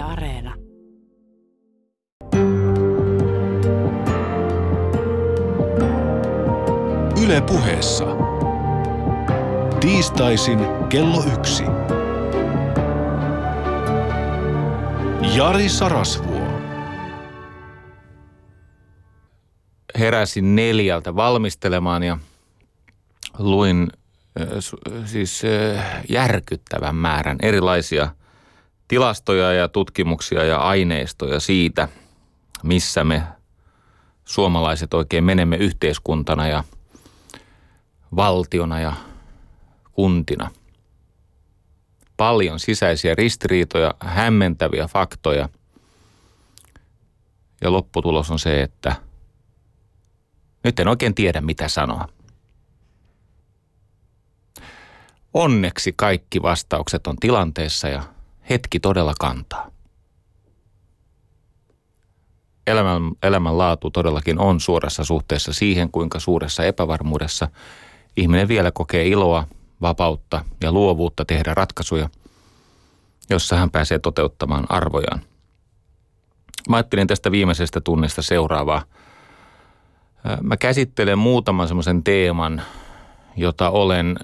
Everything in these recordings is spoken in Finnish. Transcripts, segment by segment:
Yle Areena. Yle puheessa. Tiistaisin kello yksi. Jari Sarasvuo. heräsin neljältä valmistelemaan ja luin äh, siis äh, järkyttävän määrän erilaisia tilastoja ja tutkimuksia ja aineistoja siitä, missä me suomalaiset oikein menemme yhteiskuntana ja valtiona ja kuntina. Paljon sisäisiä ristiriitoja, hämmentäviä faktoja. Ja lopputulos on se, että – nyt en oikein tiedä, mitä sanoa. Onneksi kaikki vastaukset on tilanteessa ja hetki todella kantaa. Elämän, elämänlaatu todellakin on suorassa suhteessa siihen, kuinka suuressa epävarmuudessa ihminen vielä kokee iloa, vapautta ja luovuutta tehdä ratkaisuja, jossa hän pääsee toteuttamaan arvojaan. Mä ajattelin tästä viimeisestä tunnista seuraavaa – Mä käsittelen muutaman semmoisen teeman, jota olen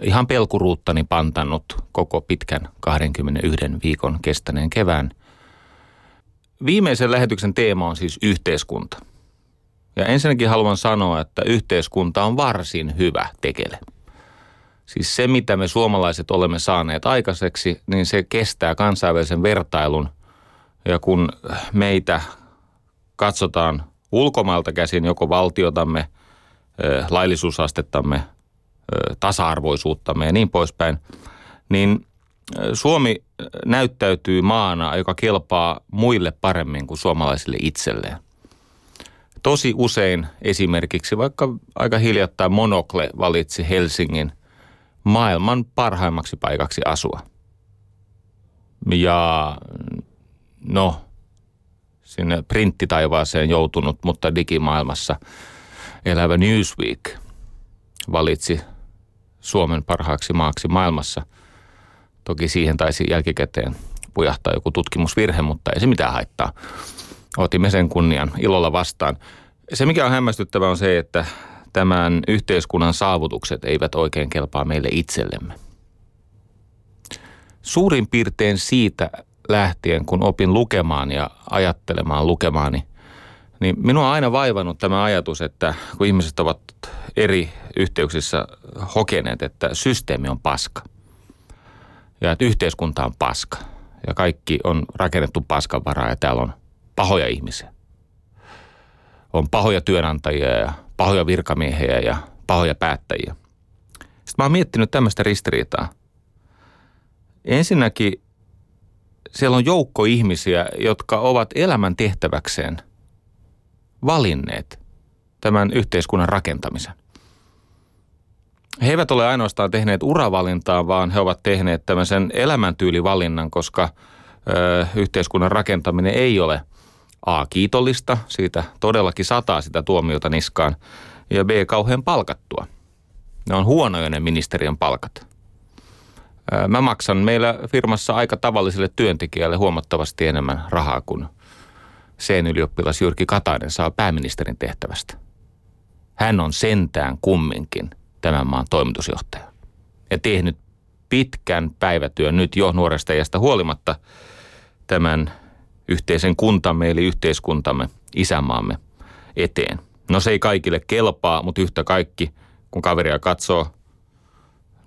ihan pelkuruuttani pantannut koko pitkän 21 viikon kestäneen kevään. Viimeisen lähetyksen teema on siis yhteiskunta. Ja ensinnäkin haluan sanoa, että yhteiskunta on varsin hyvä tekele. Siis se, mitä me suomalaiset olemme saaneet aikaiseksi, niin se kestää kansainvälisen vertailun. Ja kun meitä katsotaan ulkomailta käsin joko valtiotamme, laillisuusastettamme, tasa-arvoisuuttamme ja niin poispäin, niin Suomi näyttäytyy maana, joka kelpaa muille paremmin kuin suomalaisille itselleen. Tosi usein esimerkiksi vaikka aika hiljattain Monokle valitsi Helsingin maailman parhaimmaksi paikaksi asua. Ja no, sinne printtitaivaaseen joutunut, mutta digimaailmassa elävä Newsweek valitsi Suomen parhaaksi maaksi maailmassa. Toki siihen taisi jälkikäteen pujahtaa joku tutkimusvirhe, mutta ei se mitään haittaa. Otimme sen kunnian ilolla vastaan. Se, mikä on hämmästyttävää, on se, että tämän yhteiskunnan saavutukset eivät oikein kelpaa meille itsellemme. Suurin piirtein siitä lähtien, kun opin lukemaan ja ajattelemaan lukemaani, niin minua on aina vaivannut tämä ajatus, että kun ihmiset ovat eri yhteyksissä hokeneet, että systeemi on paska ja että yhteiskunta on paska ja kaikki on rakennettu paskan varaa ja täällä on pahoja ihmisiä. On pahoja työnantajia ja pahoja virkamiehiä ja pahoja päättäjiä. Sitten mä oon miettinyt tämmöistä ristiriitaa. Ensinnäkin siellä on joukko ihmisiä, jotka ovat elämän tehtäväkseen valinneet tämän yhteiskunnan rakentamisen. He eivät ole ainoastaan tehneet uravalintaa, vaan he ovat tehneet tämmöisen elämäntyylivalinnan, koska ö, yhteiskunnan rakentaminen ei ole A. kiitollista, siitä todellakin sataa sitä tuomiota niskaan, ja B. kauhean palkattua. Ne on huonoja ne ministeriön palkat. Mä maksan meillä firmassa aika tavalliselle työntekijälle huomattavasti enemmän rahaa kuin sen ylioppilas Jyrki Katainen saa pääministerin tehtävästä. Hän on sentään kumminkin tämän maan toimitusjohtaja. Ja tehnyt pitkän päivätyön nyt jo nuoresta iästä huolimatta tämän yhteisen kuntamme eli yhteiskuntamme, isämaamme eteen. No se ei kaikille kelpaa, mutta yhtä kaikki, kun kaveria katsoo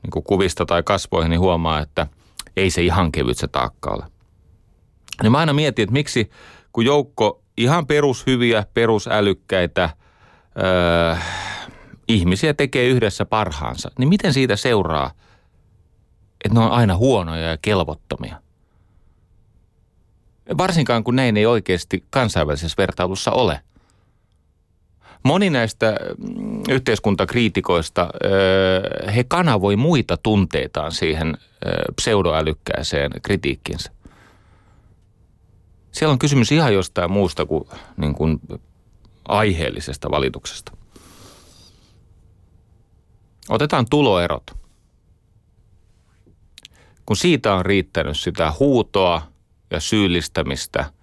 niin kuin kuvista tai kasvoihin, niin huomaa, että ei se ihan kevyt se taakka ole. Niin mä aina mietin, että miksi kun joukko ihan perushyviä, perusälykkäitä öö, ihmisiä tekee yhdessä parhaansa, niin miten siitä seuraa, että ne on aina huonoja ja kelvottomia? Varsinkaan kun näin ei oikeasti kansainvälisessä vertailussa ole – Moni näistä mm, yhteiskuntakriitikoista, he kanavoi muita tunteitaan siihen pseudoälykkääseen kritiikkinsä. Siellä on kysymys ihan jostain muusta kuin, niin kuin aiheellisesta valituksesta. Otetaan tuloerot. Kun siitä on riittänyt sitä huutoa ja syyllistämistä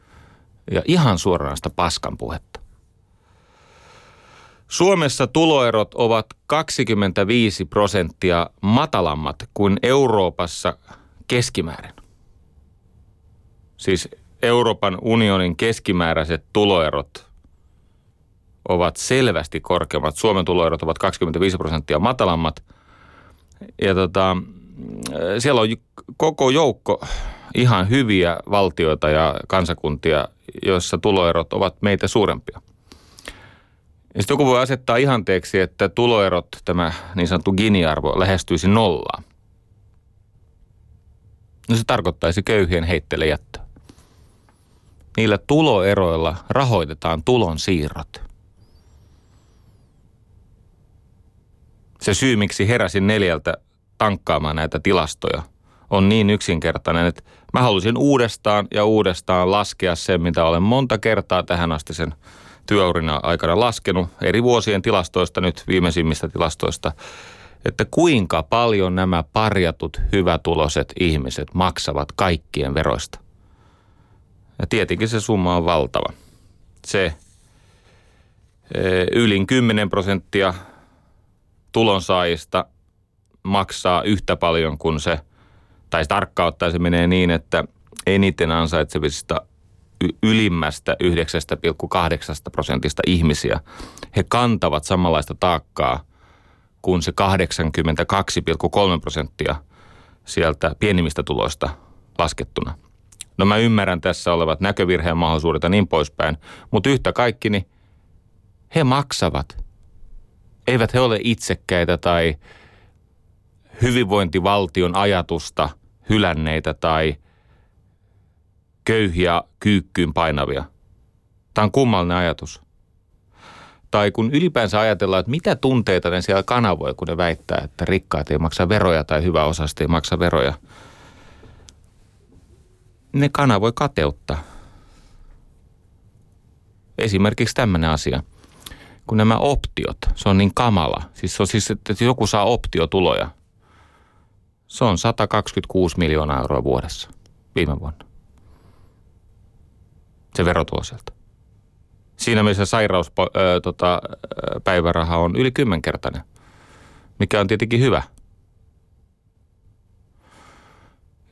ja ihan suoranaista paskanpuhetta. Suomessa tuloerot ovat 25 prosenttia matalammat kuin Euroopassa keskimäärin. Siis Euroopan unionin keskimääräiset tuloerot ovat selvästi korkeammat. Suomen tuloerot ovat 25 prosenttia matalammat. Ja tota, siellä on koko joukko ihan hyviä valtioita ja kansakuntia, joissa tuloerot ovat meitä suurempia. Ja sitten joku voi asettaa ihanteeksi, että tuloerot, tämä niin sanottu Gini-arvo, lähestyisi nollaa. No se tarkoittaisi köyhien heittelejättöä. Niillä tuloeroilla rahoitetaan tulonsiirrot. Se syy, miksi heräsin neljältä tankkaamaan näitä tilastoja, on niin yksinkertainen, että mä halusin uudestaan ja uudestaan laskea sen, mitä olen monta kertaa tähän asti sen työurina aikana laskenut eri vuosien tilastoista, nyt viimeisimmistä tilastoista, että kuinka paljon nämä parjatut hyvätuloiset ihmiset maksavat kaikkien veroista. Ja tietenkin se summa on valtava. Se e, ylin 10 prosenttia tulonsaajista maksaa yhtä paljon kuin se, tai tarkkaan ottaen se menee niin, että eniten ansaitsevista ylimmästä 9,8 prosentista ihmisiä. He kantavat samanlaista taakkaa kuin se 82,3 prosenttia sieltä pienimmistä tuloista laskettuna. No mä ymmärrän tässä olevat näkövirheen mahdollisuudet ja niin poispäin, mutta yhtä kaikki, niin he maksavat. Eivät he ole itsekkäitä tai hyvinvointivaltion ajatusta hylänneitä tai köyhiä kyykkyyn painavia. Tämä on kummallinen ajatus. Tai kun ylipäänsä ajatellaan, että mitä tunteita ne siellä kanavoi, kun ne väittää, että rikkaat ei maksa veroja tai hyvä osasta ei maksa veroja. Ne kanavoi kateutta. Esimerkiksi tämmöinen asia. Kun nämä optiot, se on niin kamala. Siis se on siis, että joku saa optiotuloja. Se on 126 miljoonaa euroa vuodessa viime vuonna. Se verotulo sieltä. Siinä missä sairauspäiväraha tota, on yli kymmenkertainen, mikä on tietenkin hyvä.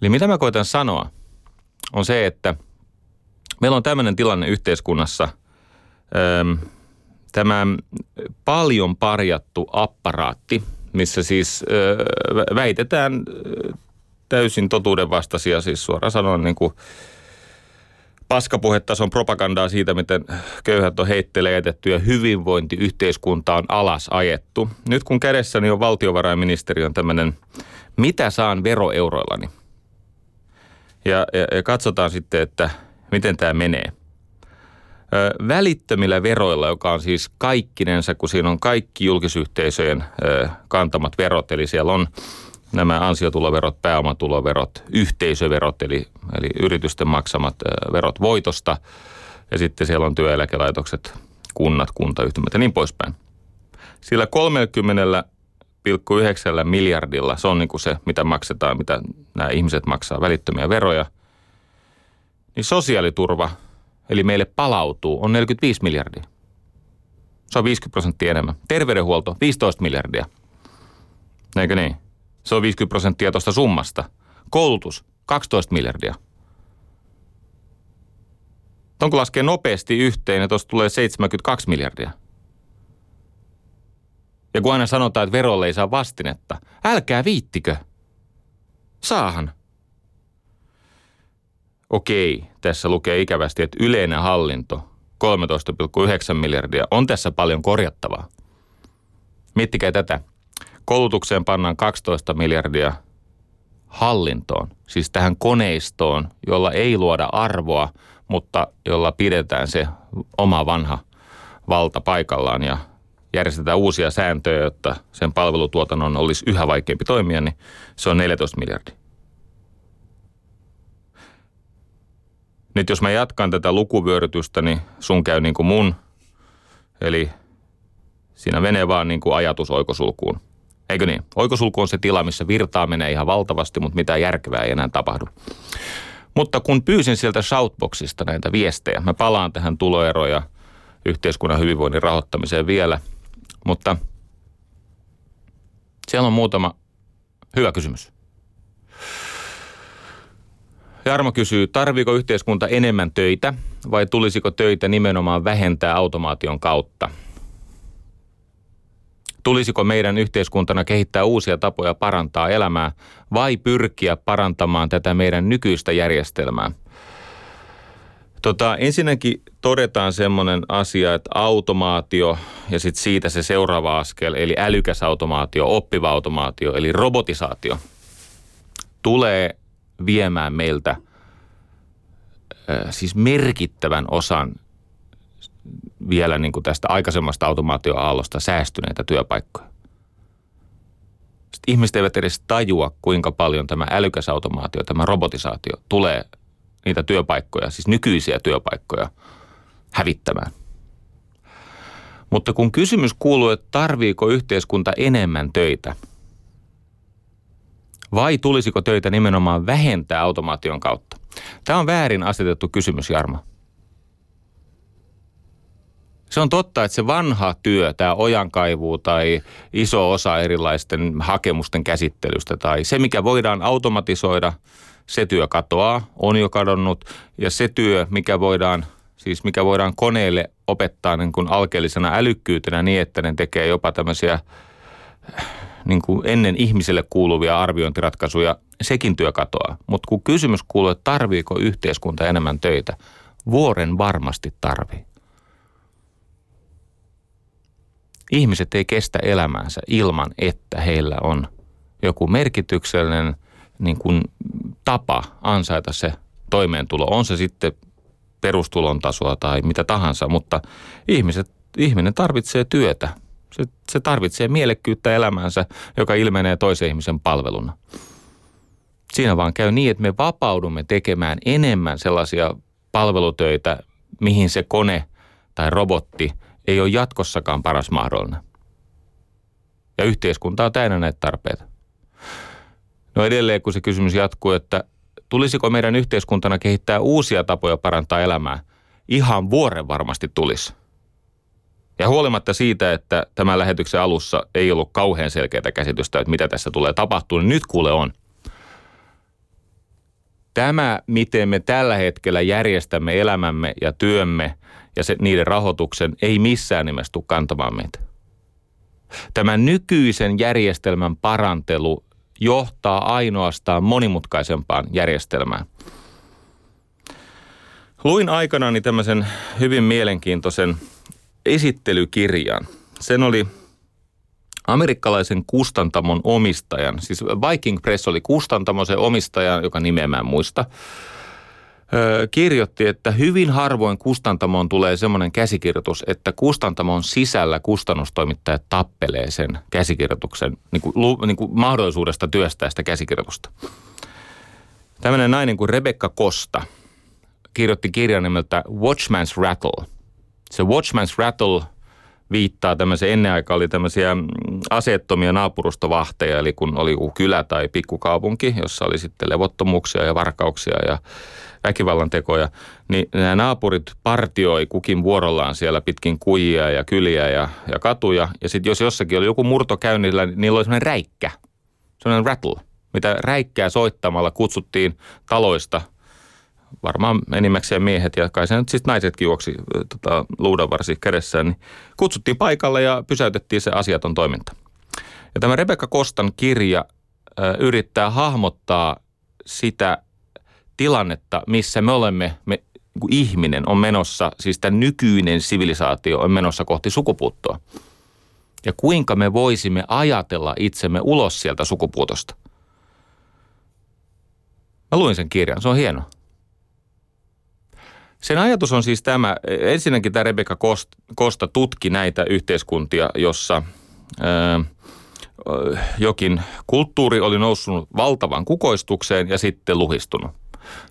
Eli mitä mä koitan sanoa, on se, että meillä on tämmöinen tilanne yhteiskunnassa, tämä paljon parjattu apparaatti, missä siis väitetään täysin totuudenvastaisia, siis suoraan sanoen niin kuin paskapuhetason propagandaa siitä, miten köyhät on heittelee jätetty ja hyvinvointiyhteiskunta on alas ajettu. Nyt kun kädessäni on valtiovarainministeriön tämmöinen, mitä saan veroeuroillani? Ja, ja, ja katsotaan sitten, että miten tämä menee. Ö, välittömillä veroilla, joka on siis kaikkinensa, kun siinä on kaikki julkisyhteisöjen ö, kantamat verot, eli siellä on nämä ansiotuloverot, pääomatuloverot, yhteisöverot, eli, eli yritysten maksamat verot voitosta, ja sitten siellä on työeläkelaitokset, kunnat, kuntayhtymät ja niin poispäin. Sillä 30,9 miljardilla, se on niin kuin se, mitä maksetaan, mitä nämä ihmiset maksaa välittömiä veroja, niin sosiaaliturva, eli meille palautuu, on 45 miljardia. Se on 50 prosenttia enemmän. Terveydenhuolto, 15 miljardia. Eikö niin? Se on 50 prosenttia tuosta summasta. Koulutus, 12 miljardia. Tuon kun laskee nopeasti yhteen, niin tuosta tulee 72 miljardia. Ja kun aina sanotaan, että verolle ei saa vastinetta, älkää viittikö. Saahan. Okei, tässä lukee ikävästi, että yleinen hallinto, 13,9 miljardia, on tässä paljon korjattavaa. Miettikää tätä koulutukseen pannaan 12 miljardia hallintoon, siis tähän koneistoon, jolla ei luoda arvoa, mutta jolla pidetään se oma vanha valta paikallaan ja järjestetään uusia sääntöjä, jotta sen palvelutuotannon olisi yhä vaikeampi toimia, niin se on 14 miljardia. Nyt jos mä jatkan tätä lukuvyörytystä, niin sun käy niin kuin mun. Eli siinä menee vaan niin kuin ajatus oikosulkuun. Eikö niin? Oikosulku on se tila, missä virtaa menee ihan valtavasti, mutta mitään järkevää ei enää tapahdu. Mutta kun pyysin sieltä Shoutboxista näitä viestejä, mä palaan tähän tuloeroja yhteiskunnan hyvinvoinnin rahoittamiseen vielä, mutta siellä on muutama hyvä kysymys. Jarmo kysyy, tarviiko yhteiskunta enemmän töitä vai tulisiko töitä nimenomaan vähentää automaation kautta? Tulisiko meidän yhteiskuntana kehittää uusia tapoja parantaa elämää vai pyrkiä parantamaan tätä meidän nykyistä järjestelmää? Tota, ensinnäkin todetaan semmoinen asia, että automaatio ja sitten siitä se seuraava askel, eli älykäs automaatio, oppiva automaatio, eli robotisaatio, tulee viemään meiltä siis merkittävän osan vielä niin kuin tästä aikaisemmasta automaatioaallosta säästyneitä työpaikkoja. Sitten ihmiset eivät edes tajua, kuinka paljon tämä älykäs automaatio, tämä robotisaatio tulee niitä työpaikkoja, siis nykyisiä työpaikkoja hävittämään. Mutta kun kysymys kuuluu, että tarviiko yhteiskunta enemmän töitä, vai tulisiko töitä nimenomaan vähentää automaation kautta? Tämä on väärin asetettu kysymys, Jarmo. Se on totta, että se vanha työ, tämä ojankaivu tai iso osa erilaisten hakemusten käsittelystä tai se, mikä voidaan automatisoida, se työ katoaa, on jo kadonnut. Ja se työ, mikä voidaan, siis mikä voidaan koneelle opettaa niin kuin alkeellisena älykkyytenä niin, että ne tekee jopa tämmöisiä niin kuin ennen ihmiselle kuuluvia arviointiratkaisuja, sekin työ katoaa. Mutta kun kysymys kuuluu, että tarviiko yhteiskunta enemmän töitä, vuoren varmasti tarvii. Ihmiset ei kestä elämäänsä ilman, että heillä on joku merkityksellinen niin kuin tapa ansaita se toimeentulo. On se sitten perustulon tasoa tai mitä tahansa, mutta ihmiset, ihminen tarvitsee työtä. Se, se tarvitsee mielekkyyttä elämäänsä, joka ilmenee toisen ihmisen palveluna. Siinä vaan käy niin, että me vapaudumme tekemään enemmän sellaisia palvelutöitä, mihin se kone tai robotti – ei ole jatkossakaan paras mahdollinen. Ja yhteiskunta on täynnä näitä tarpeita. No edelleen, kun se kysymys jatkuu, että tulisiko meidän yhteiskuntana kehittää uusia tapoja parantaa elämää, ihan vuoren varmasti tulisi. Ja huolimatta siitä, että tämän lähetyksen alussa ei ollut kauhean selkeää käsitystä, että mitä tässä tulee tapahtua, niin nyt kuule on. Tämä, miten me tällä hetkellä järjestämme elämämme ja työmme – ja se, niiden rahoituksen ei missään nimessä tule kantamaan meitä. Tämä nykyisen järjestelmän parantelu johtaa ainoastaan monimutkaisempaan järjestelmään. Luin aikanaan tämmöisen hyvin mielenkiintoisen esittelykirjan. Sen oli amerikkalaisen kustantamon omistajan, siis Viking Press oli kustantamo se omistaja, joka nimeä mä en muista – kirjoitti, että hyvin harvoin kustantamoon tulee semmoinen käsikirjoitus, että kustantamon sisällä kustannustoimittajat tappelee sen käsikirjoituksen niin kuin, niin kuin mahdollisuudesta työstää sitä käsikirjoitusta. Tämmöinen nainen kuin Rebecca Costa kirjoitti kirjan nimeltä Watchman's Rattle. Se Watchman's Rattle viittaa tämmöiseen, ennen aikaa oli tämmöisiä mm, aseettomia naapurustovahteja, eli kun oli kylä tai pikkukaupunki, jossa oli sitten levottomuuksia ja varkauksia ja väkivallan tekoja, niin nämä naapurit partioi kukin vuorollaan siellä pitkin kujia ja kyliä ja, ja katuja. Ja sitten jos jossakin oli joku murto käynnillä, niin niillä oli sellainen räikkä, sellainen rattle, mitä räikkää soittamalla kutsuttiin taloista varmaan enimmäkseen miehet ja kai se nyt sitten naisetkin juoksi tota, luudanvarsi kädessään, niin kutsuttiin paikalle ja pysäytettiin se asiaton toiminta. Ja tämä Rebecca Kostan kirja ö, yrittää hahmottaa sitä tilannetta, missä me olemme, me, niin ihminen on menossa, siis tämä nykyinen sivilisaatio on menossa kohti sukupuuttoa. Ja kuinka me voisimme ajatella itsemme ulos sieltä sukupuutosta. Mä luin sen kirjan, se on hieno. Sen ajatus on siis tämä, ensinnäkin tämä Rebecca Costa tutki näitä yhteiskuntia, jossa jokin kulttuuri oli noussut valtavan kukoistukseen ja sitten luhistunut.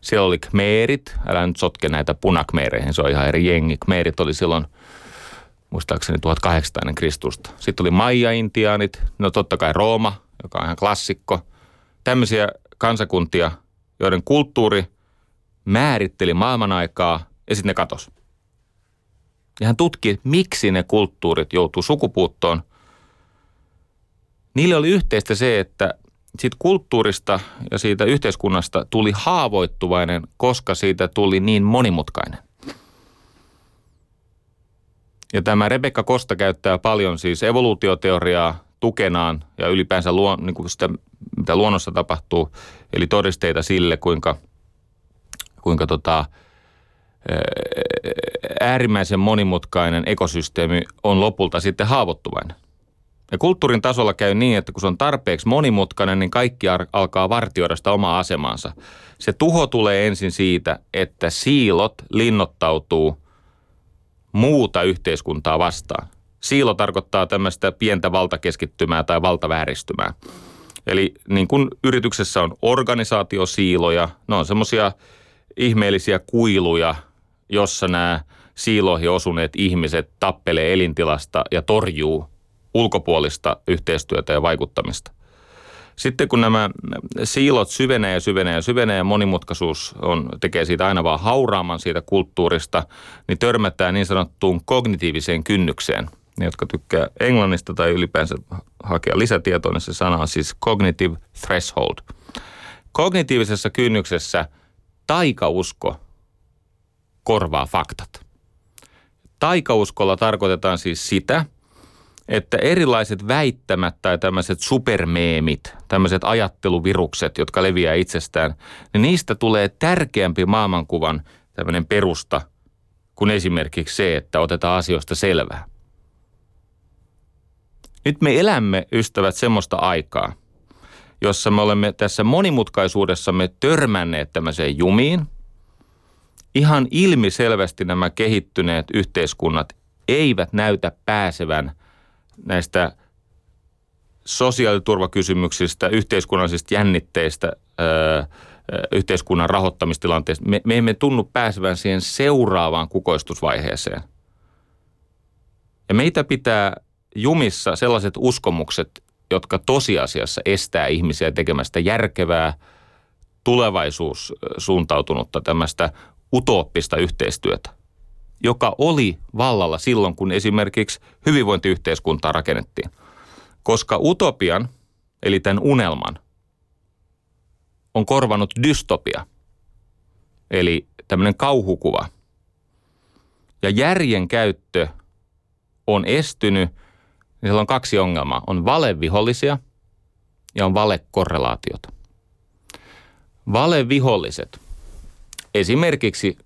Siellä oli kmeerit, älä nyt sotke näitä punakmeereihin, se on ihan eri jengi. Kmeerit oli silloin muistaakseni 1800 ennen Kristusta. Sitten oli Maija-intiaanit, no totta kai Rooma, joka on ihan klassikko. Tämmöisiä kansakuntia, joiden kulttuuri määritteli maailman aikaa ja sitten ne katos. Ja hän tutki, miksi ne kulttuurit joutuu sukupuuttoon. Niille oli yhteistä se, että siitä kulttuurista ja siitä yhteiskunnasta tuli haavoittuvainen, koska siitä tuli niin monimutkainen. Ja tämä Rebekka Kosta käyttää paljon siis evoluutioteoriaa tukenaan ja ylipäänsä luon, niin kuin sitä, mitä luonnossa tapahtuu, eli todisteita sille, kuinka, kuinka tota, äärimmäisen monimutkainen ekosysteemi on lopulta sitten haavoittuvainen. Ja kulttuurin tasolla käy niin, että kun se on tarpeeksi monimutkainen, niin kaikki alkaa vartioida sitä omaa asemansa. Se tuho tulee ensin siitä, että siilot linnoittautuu muuta yhteiskuntaa vastaan. Siilo tarkoittaa tämmöistä pientä valtakeskittymää tai valtavääristymää. Eli niin kuin yrityksessä on organisaatiosiiloja, ne on semmoisia ihmeellisiä kuiluja, jossa nämä siiloihin osuneet ihmiset tappelee elintilasta ja torjuu ulkopuolista yhteistyötä ja vaikuttamista. Sitten kun nämä siilot syvenee ja syvenee ja syvenee ja monimutkaisuus on, tekee siitä aina vaan hauraamman siitä kulttuurista, niin törmätään niin sanottuun kognitiiviseen kynnykseen. Ne, jotka tykkää englannista tai ylipäänsä hakea lisätietoa, niin se sana on siis cognitive threshold. Kognitiivisessa kynnyksessä taikausko korvaa faktat. Taikauskolla tarkoitetaan siis sitä, että erilaiset väittämät tai tämmöiset supermeemit, tämmöiset ajatteluvirukset, jotka leviää itsestään, niin niistä tulee tärkeämpi maailmankuvan tämmöinen perusta kuin esimerkiksi se, että otetaan asioista selvää. Nyt me elämme, ystävät, semmoista aikaa, jossa me olemme tässä monimutkaisuudessamme törmänneet tämmöiseen jumiin. Ihan ilmiselvästi nämä kehittyneet yhteiskunnat eivät näytä pääsevän – näistä sosiaaliturvakysymyksistä, yhteiskunnallisista jännitteistä, öö, yhteiskunnan rahoittamistilanteesta. Me, me emme tunnu pääsevän siihen seuraavaan kukoistusvaiheeseen. Ja meitä pitää jumissa sellaiset uskomukset, jotka tosiasiassa estää ihmisiä tekemästä järkevää, tulevaisuus suuntautunutta tämmöistä utooppista yhteistyötä joka oli vallalla silloin, kun esimerkiksi hyvinvointiyhteiskuntaa rakennettiin. Koska utopian, eli tämän unelman, on korvanut dystopia, eli tämmöinen kauhukuva. Ja järjen käyttö on estynyt, niin siellä on kaksi ongelmaa. On valevihollisia ja on valekorrelaatiota. Valeviholliset, esimerkiksi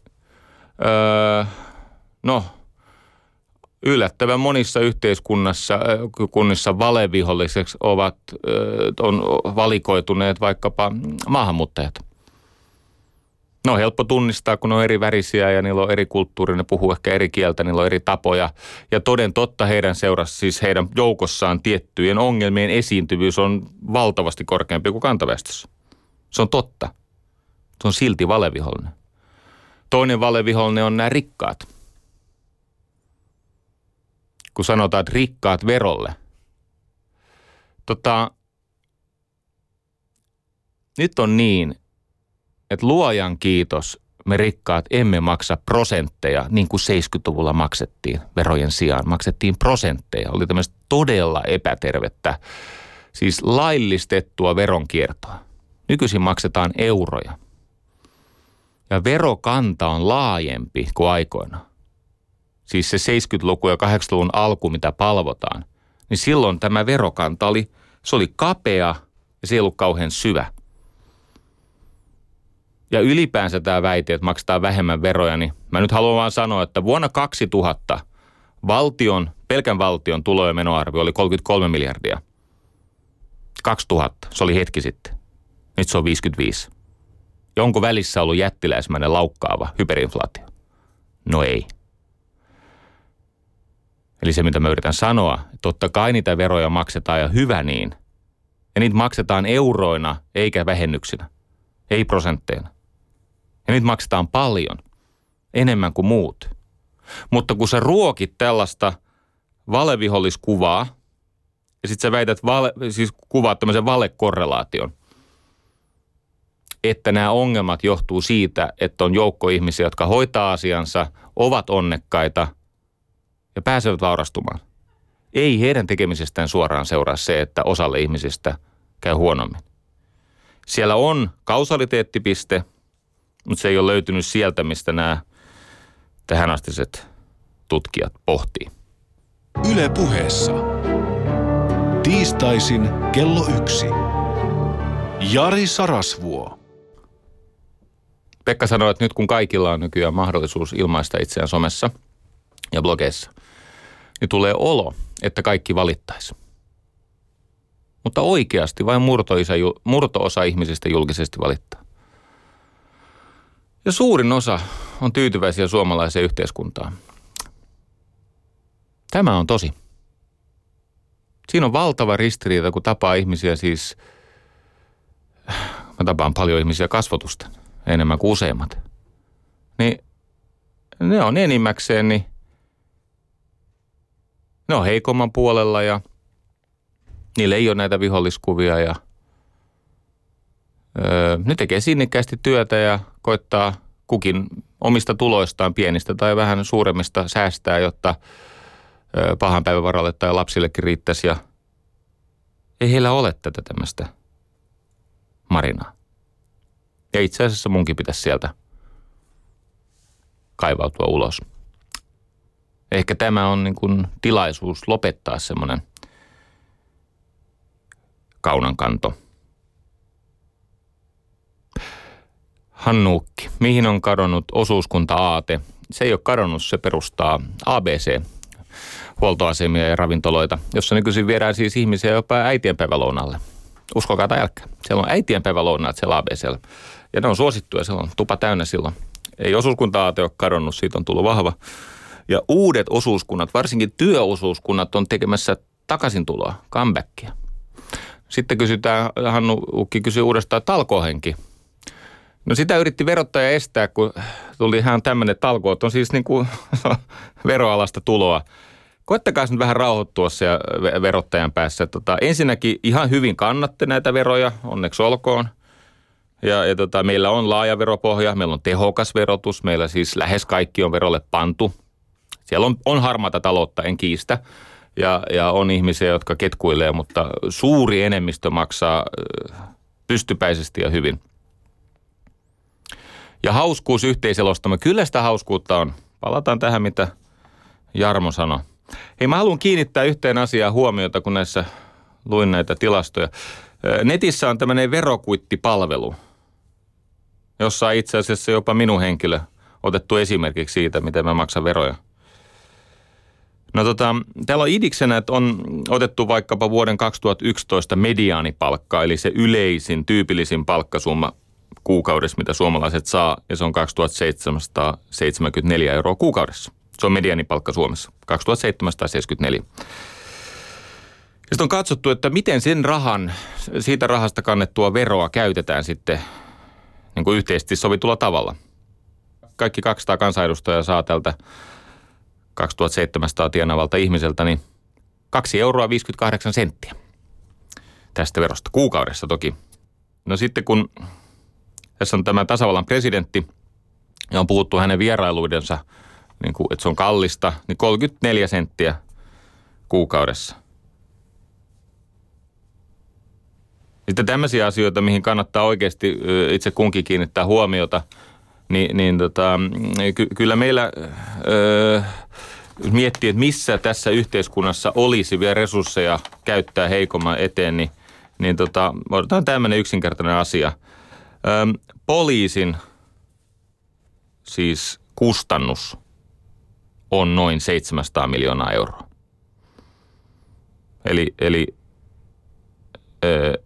öö, no yllättävän monissa yhteiskunnassa kunnissa valeviholliseksi ovat, on valikoituneet vaikkapa maahanmuuttajat. No helppo tunnistaa, kun on eri värisiä ja niillä on eri kulttuuri, ne puhuu ehkä eri kieltä, niillä on eri tapoja. Ja toden totta heidän seurassa, siis heidän joukossaan tiettyjen ongelmien esiintyvyys on valtavasti korkeampi kuin kantaväestössä. Se on totta. Se on silti valevihollinen. Toinen valevihollinen on nämä rikkaat – kun sanotaan, että rikkaat verolle. Tota, nyt on niin, että luojan kiitos, me rikkaat emme maksa prosentteja, niin kuin 70-luvulla maksettiin verojen sijaan. Maksettiin prosentteja. Oli tämmöistä todella epätervettä, siis laillistettua veronkiertoa. Nykyisin maksetaan euroja. Ja verokanta on laajempi kuin aikoina siis se 70-luku ja 80-luvun alku, mitä palvotaan, niin silloin tämä verokanta oli, se oli kapea ja se ei ollut kauhean syvä. Ja ylipäänsä tämä väite, että maksetaan vähemmän veroja, niin mä nyt haluan vaan sanoa, että vuonna 2000 valtion, pelkän valtion tulo- ja menoarvio oli 33 miljardia. 2000, se oli hetki sitten. Nyt se on 55. Ja onko välissä ollut jättiläismäinen laukkaava hyperinflaatio? No ei. Eli se, mitä mä yritän sanoa, totta kai niitä veroja maksetaan ja hyvä niin. Ja niitä maksetaan euroina eikä vähennyksinä, ei prosentteina. Ja niitä maksetaan paljon, enemmän kuin muut. Mutta kun sä ruokit tällaista valeviholliskuvaa, ja sitten sä väität, vale, siis kuvaat tämmöisen valekorrelaation, että nämä ongelmat johtuu siitä, että on joukko ihmisiä, jotka hoitaa asiansa, ovat onnekkaita ja pääsevät vaurastumaan. Ei heidän tekemisestään suoraan seuraa se, että osalle ihmisistä käy huonommin. Siellä on kausaliteettipiste, mutta se ei ole löytynyt sieltä, mistä nämä tähänastiset tutkijat pohtii. Yle puheessa. Tiistaisin kello yksi. Jari Sarasvuo. Pekka sanoi, että nyt kun kaikilla on nykyään mahdollisuus ilmaista itseään somessa ja blogeissa, niin tulee olo, että kaikki valittaisi. Mutta oikeasti vain murto-osa ihmisistä julkisesti valittaa. Ja suurin osa on tyytyväisiä suomalaiseen yhteiskuntaan. Tämä on tosi. Siinä on valtava ristiriita, kun tapaa ihmisiä siis, mä tapaan paljon ihmisiä kasvotusten, enemmän kuin useimmat. Niin ne on enimmäkseen, niin ne on heikomman puolella ja niille ei ole näitä viholliskuvia ja öö, ne tekee sinnikkäästi työtä ja koittaa kukin omista tuloistaan pienistä tai vähän suuremmista säästää, jotta pahan päivän varalle tai lapsillekin riittäisi ja ei heillä ole tätä tämmöistä marinaa. Ja itse asiassa munkin pitäisi sieltä kaivautua ulos. Ehkä tämä on niin kuin tilaisuus lopettaa semmoinen kaunankanto. Hannuukki, mihin on kadonnut osuuskunta Aate? Se ei ole kadonnut, se perustaa ABC, huoltoasemia ja ravintoloita, jossa nykyisin viedään siis ihmisiä jopa äitienpäivälounalle. Uskokaa tai älkää. Siellä on äitienpäivälounaat siellä ABCllä. Ja ne on suosittuja, siellä on tupa täynnä silloin. Ei osuuskunta Aate ole kadonnut, siitä on tullut vahva. Ja uudet osuuskunnat, varsinkin työosuuskunnat, on tekemässä takaisin tuloa, comebackia. Sitten kysytään, Hannu Ukki kysyi uudestaan talkohenki. No sitä yritti verottaja estää, kun tuli ihan tämmöinen talkoot. On siis niin kuin veroalasta tuloa. Koettakaa nyt vähän rauhoittua siellä verottajan päässä. Tota, ensinnäkin ihan hyvin kannatte näitä veroja, onneksi olkoon. Ja, ja tota, meillä on laaja veropohja, meillä on tehokas verotus, meillä siis lähes kaikki on verolle pantu. Siellä on, on harmaata taloutta, en kiistä ja, ja on ihmisiä, jotka ketkuilee, mutta suuri enemmistö maksaa pystypäisesti ja hyvin. Ja hauskuus yhteiselostamme. Kyllä sitä hauskuutta on. Palataan tähän, mitä Jarmo sanoi. Hei, mä haluan kiinnittää yhteen asiaan huomiota, kun näissä luin näitä tilastoja. Netissä on tämmöinen verokuittipalvelu, jossa itse asiassa jopa minun henkilö otettu esimerkiksi siitä, miten mä maksan veroja – No tota, täällä on idiksenä, että on otettu vaikkapa vuoden 2011 mediaanipalkka, eli se yleisin, tyypillisin palkkasumma kuukaudessa, mitä suomalaiset saa, ja se on 2774 euroa kuukaudessa. Se on mediaanipalkka Suomessa, 2774. Sitten on katsottu, että miten sen rahan, siitä rahasta kannettua veroa käytetään sitten niin kuin yhteisesti sovitulla tavalla. Kaikki 200 kansanedustajaa saa tältä 2700 tienavalta ihmiseltä, niin 2 euroa 58 senttiä tästä verosta. Kuukaudessa toki. No sitten kun tässä on tämä tasavallan presidentti ja on puhuttu hänen vierailuidensa, niin kuin, että se on kallista, niin 34 senttiä kuukaudessa. Sitten tämmöisiä asioita, mihin kannattaa oikeasti itse kunkin kiinnittää huomiota, niin, niin tota, ky- kyllä meillä... Öö, miettii, että missä tässä yhteiskunnassa olisi vielä resursseja käyttää heikomman eteen, niin, niin tota, otetaan tämmöinen yksinkertainen asia. Öm, poliisin siis kustannus on noin 700 miljoonaa euroa. Eli, eli ö,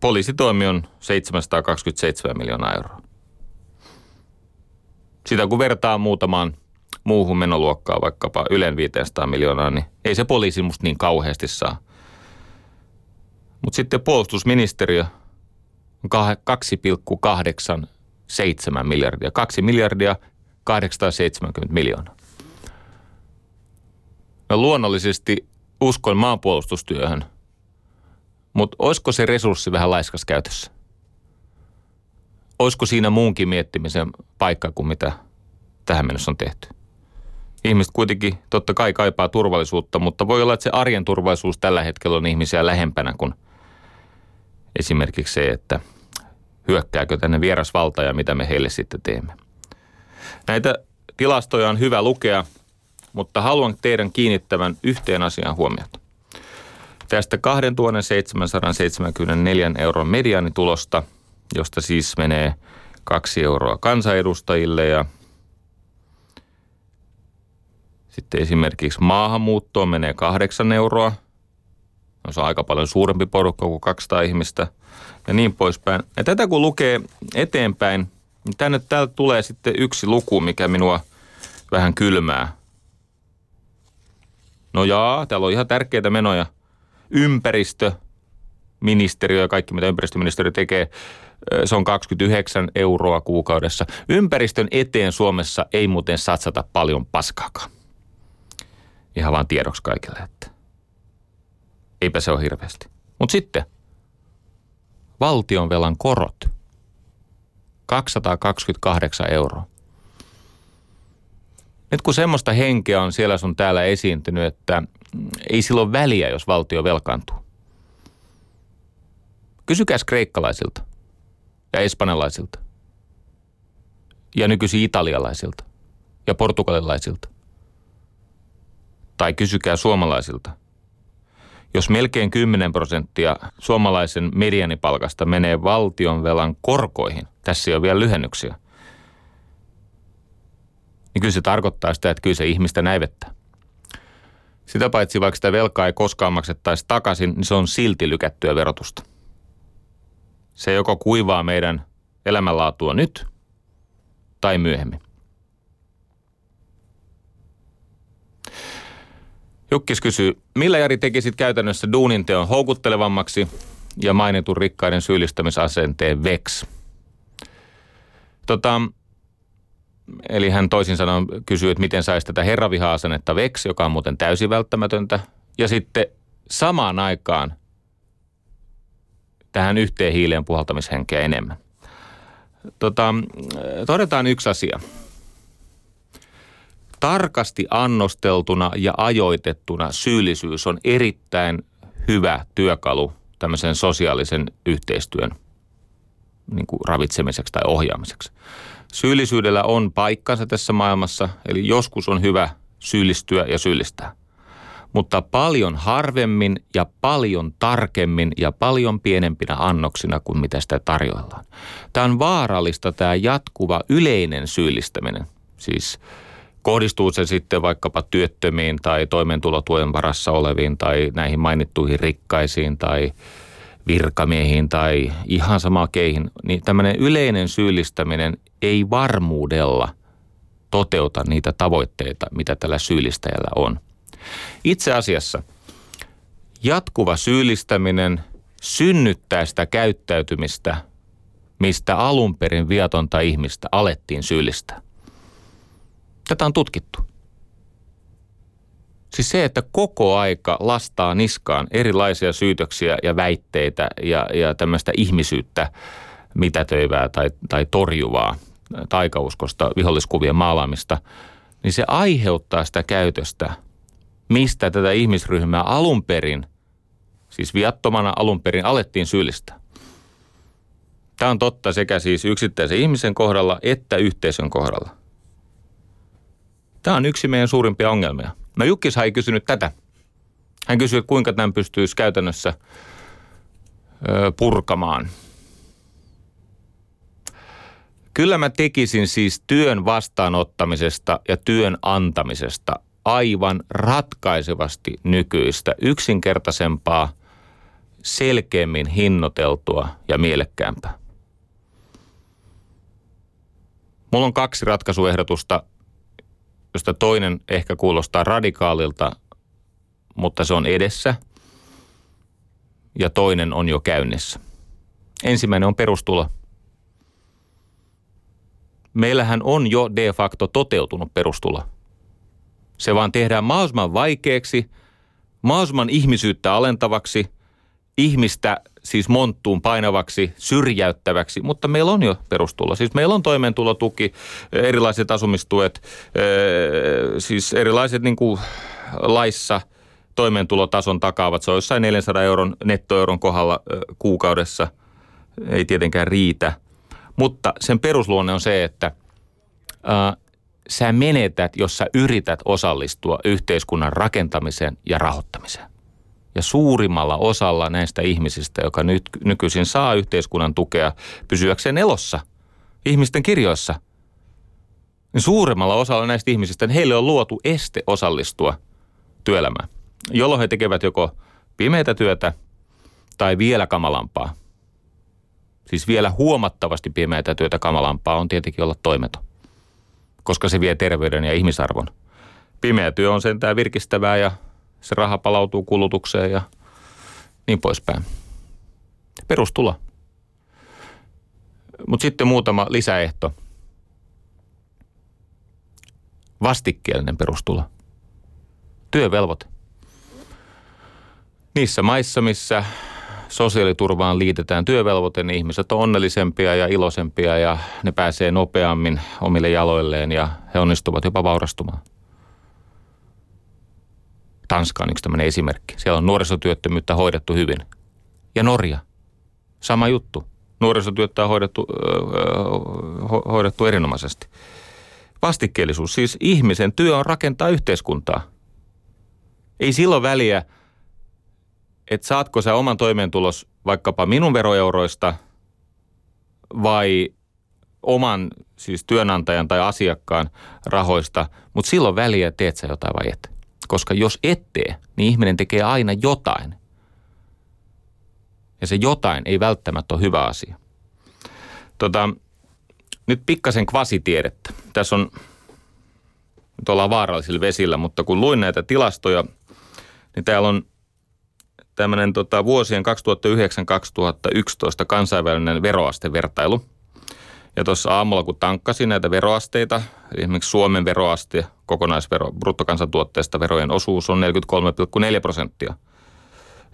poliisitoimi on 727 miljoonaa euroa. Sitä kun vertaa muutamaan muuhun menoluokkaan, vaikkapa Ylen 500 miljoonaa, niin ei se poliisi musta niin kauheasti saa. Mutta sitten puolustusministeriö on 2,87 miljardia. 2 miljardia 870 miljoonaa. No luonnollisesti uskon maanpuolustustyöhön, mutta olisiko se resurssi vähän laiskas käytössä? olisiko siinä muunkin miettimisen paikka kuin mitä tähän mennessä on tehty? Ihmiset kuitenkin totta kai kaipaa turvallisuutta, mutta voi olla, että se arjen turvallisuus tällä hetkellä on ihmisiä lähempänä kuin esimerkiksi se, että hyökkääkö tänne vierasvalta ja mitä me heille sitten teemme. Näitä tilastoja on hyvä lukea, mutta haluan teidän kiinnittävän yhteen asiaan huomiota. Tästä 2774 euron mediaanitulosta, josta siis menee kaksi euroa kansanedustajille ja sitten esimerkiksi maahanmuuttoon menee kahdeksan euroa. No, se on aika paljon suurempi porukka kuin 200 ihmistä ja niin poispäin. Ja tätä kun lukee eteenpäin, niin tänne täältä tulee sitten yksi luku, mikä minua vähän kylmää. No jaa, täällä on ihan tärkeitä menoja. Ympäristö, ministeriö ja kaikki mitä ympäristöministeriö tekee, se on 29 euroa kuukaudessa. Ympäristön eteen Suomessa ei muuten satsata paljon paskaakaan. Ihan vaan tiedoksi kaikille, että eipä se ole hirveästi. Mutta sitten valtionvelan korot. 228 euroa. Nyt kun semmoista henkeä on siellä sun täällä esiintynyt, että ei silloin väliä, jos valtio velkaantuu. Kysykääs kreikkalaisilta ja espanjalaisilta ja nykyisin italialaisilta ja portugalilaisilta. Tai kysykää suomalaisilta. Jos melkein 10 prosenttia suomalaisen medianipalkasta menee valtion velan korkoihin, tässä ole vielä lyhennyksiä, niin kyllä se tarkoittaa sitä, että kyllä se ihmistä näivettää. Sitä paitsi vaikka sitä velkaa ei koskaan maksettaisi takaisin, niin se on silti lykättyä verotusta. Se joko kuivaa meidän elämänlaatua nyt tai myöhemmin. Jukkis kysyy, millä Jari tekisit käytännössä duuninteon houkuttelevammaksi ja mainitun rikkaiden syyllistämisasenteen VEX? Tota, eli hän toisin sanoen kysyy, että miten saisi tätä herraviha-asennetta VEX, joka on muuten täysin välttämätöntä. Ja sitten samaan aikaan tähän yhteen hiileen puhaltamishenkeä enemmän. Tota, todetaan yksi asia – tarkasti annosteltuna ja ajoitettuna syyllisyys on erittäin hyvä työkalu tämmöisen sosiaalisen yhteistyön niin kuin ravitsemiseksi tai ohjaamiseksi. Syyllisyydellä on paikkansa tässä maailmassa, eli joskus on hyvä syyllistyä ja syyllistää. Mutta paljon harvemmin ja paljon tarkemmin ja paljon pienempinä annoksina kuin mitä sitä tarjoillaan. Tämä on vaarallista tämä jatkuva yleinen syyllistäminen. Siis Kohdistuu se sitten vaikkapa työttömiin tai toimeentulotuen varassa oleviin tai näihin mainittuihin rikkaisiin tai virkamiehiin tai ihan sama keihin, niin tämmöinen yleinen syyllistäminen ei varmuudella toteuta niitä tavoitteita, mitä tällä syyllistäjällä on. Itse asiassa jatkuva syyllistäminen synnyttää sitä käyttäytymistä, mistä alun perin viatonta ihmistä alettiin syyllistää. Tätä on tutkittu. Siis se, että koko aika lastaa niskaan erilaisia syytöksiä ja väitteitä ja, ja tämmöistä ihmisyyttä mitätöivää tai, tai torjuvaa taikauskosta viholliskuvien maalaamista, niin se aiheuttaa sitä käytöstä, mistä tätä ihmisryhmää alun perin, siis viattomana alun perin alettiin syyllistää. Tämä on totta sekä siis yksittäisen ihmisen kohdalla että yhteisön kohdalla – Tämä on yksi meidän suurimpia ongelmia. No Jukkis ei kysynyt tätä. Hän kysyi, kuinka tämän pystyisi käytännössä purkamaan. Kyllä mä tekisin siis työn vastaanottamisesta ja työn antamisesta aivan ratkaisevasti nykyistä, yksinkertaisempaa, selkeämmin hinnoiteltua ja mielekkäämpää. Mulla on kaksi ratkaisuehdotusta josta toinen ehkä kuulostaa radikaalilta, mutta se on edessä. Ja toinen on jo käynnissä. Ensimmäinen on perustulo. Meillähän on jo de facto toteutunut perustulo. Se vaan tehdään mahdollisimman vaikeaksi, mahdollisimman ihmisyyttä alentavaksi ihmistä siis monttuun painavaksi, syrjäyttäväksi, mutta meillä on jo perustulo. Siis meillä on toimeentulotuki, erilaiset asumistuet, siis erilaiset niin kuin laissa toimeentulotason takaavat. Se on jossain 400 euron nettoeuron kohdalla kuukaudessa. Ei tietenkään riitä. Mutta sen perusluonne on se, että ää, sä menetät, jos sä yrität osallistua yhteiskunnan rakentamiseen ja rahoittamiseen. Ja suurimmalla osalla näistä ihmisistä, joka nyt nykyisin saa yhteiskunnan tukea pysyäkseen elossa ihmisten kirjoissa, niin suurimmalla osalla näistä ihmisistä niin heille on luotu este osallistua työelämään, jolloin he tekevät joko pimeätä työtä tai vielä kamalampaa. Siis vielä huomattavasti pimeätä työtä kamalampaa on tietenkin olla toimeton, koska se vie terveyden ja ihmisarvon. Pimeä työ on sentään virkistävää ja se raha palautuu kulutukseen ja niin poispäin. Perustulo. Mutta sitten muutama lisäehto. Vastikkeellinen perustulo. Työvelvoite. Niissä maissa, missä sosiaaliturvaan liitetään työvelvoite, niin ihmiset on onnellisempia ja iloisempia ja ne pääsee nopeammin omille jaloilleen ja he onnistuvat jopa vaurastumaan. Tanska on yksi tämmöinen esimerkki. Siellä on nuorisotyöttömyyttä hoidettu hyvin. Ja Norja, sama juttu. Nuorisotyöttä on hoidettu, ho, hoidettu erinomaisesti. Vastikkeellisuus, siis ihmisen työ on rakentaa yhteiskuntaa. Ei silloin väliä, että saatko sä oman toimeentulos vaikkapa minun veroeuroista vai oman siis työnantajan tai asiakkaan rahoista, mutta silloin väliä teet sä jotain vai et. Koska jos ettee, niin ihminen tekee aina jotain. Ja se jotain ei välttämättä ole hyvä asia. Tota, nyt pikkasen kvasitiedettä. Tässä on, nyt ollaan vaarallisilla vesillä, mutta kun luin näitä tilastoja, niin täällä on tämmöinen tota, vuosien 2009-2011 kansainvälinen veroastevertailu – ja tuossa aamulla, kun tankkasin näitä veroasteita, esimerkiksi Suomen veroaste, kokonaisvero, bruttokansantuotteesta verojen osuus on 43,4 prosenttia.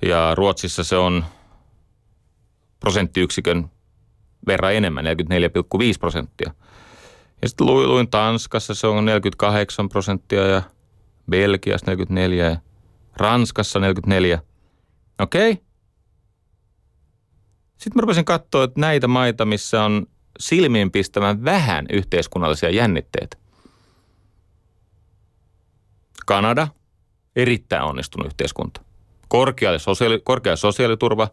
Ja Ruotsissa se on prosenttiyksikön verran enemmän, 44,5 prosenttia. Ja sitten luin, Tanskassa se on 48 prosenttia ja Belgiassa 44 ja Ranskassa 44. Okei. Okay. Sitten mä rupesin katsoa, että näitä maita, missä on silmiinpistävän vähän yhteiskunnallisia jännitteitä. Kanada, erittäin onnistunut yhteiskunta. Korkea, sosiaali, korkea sosiaaliturva,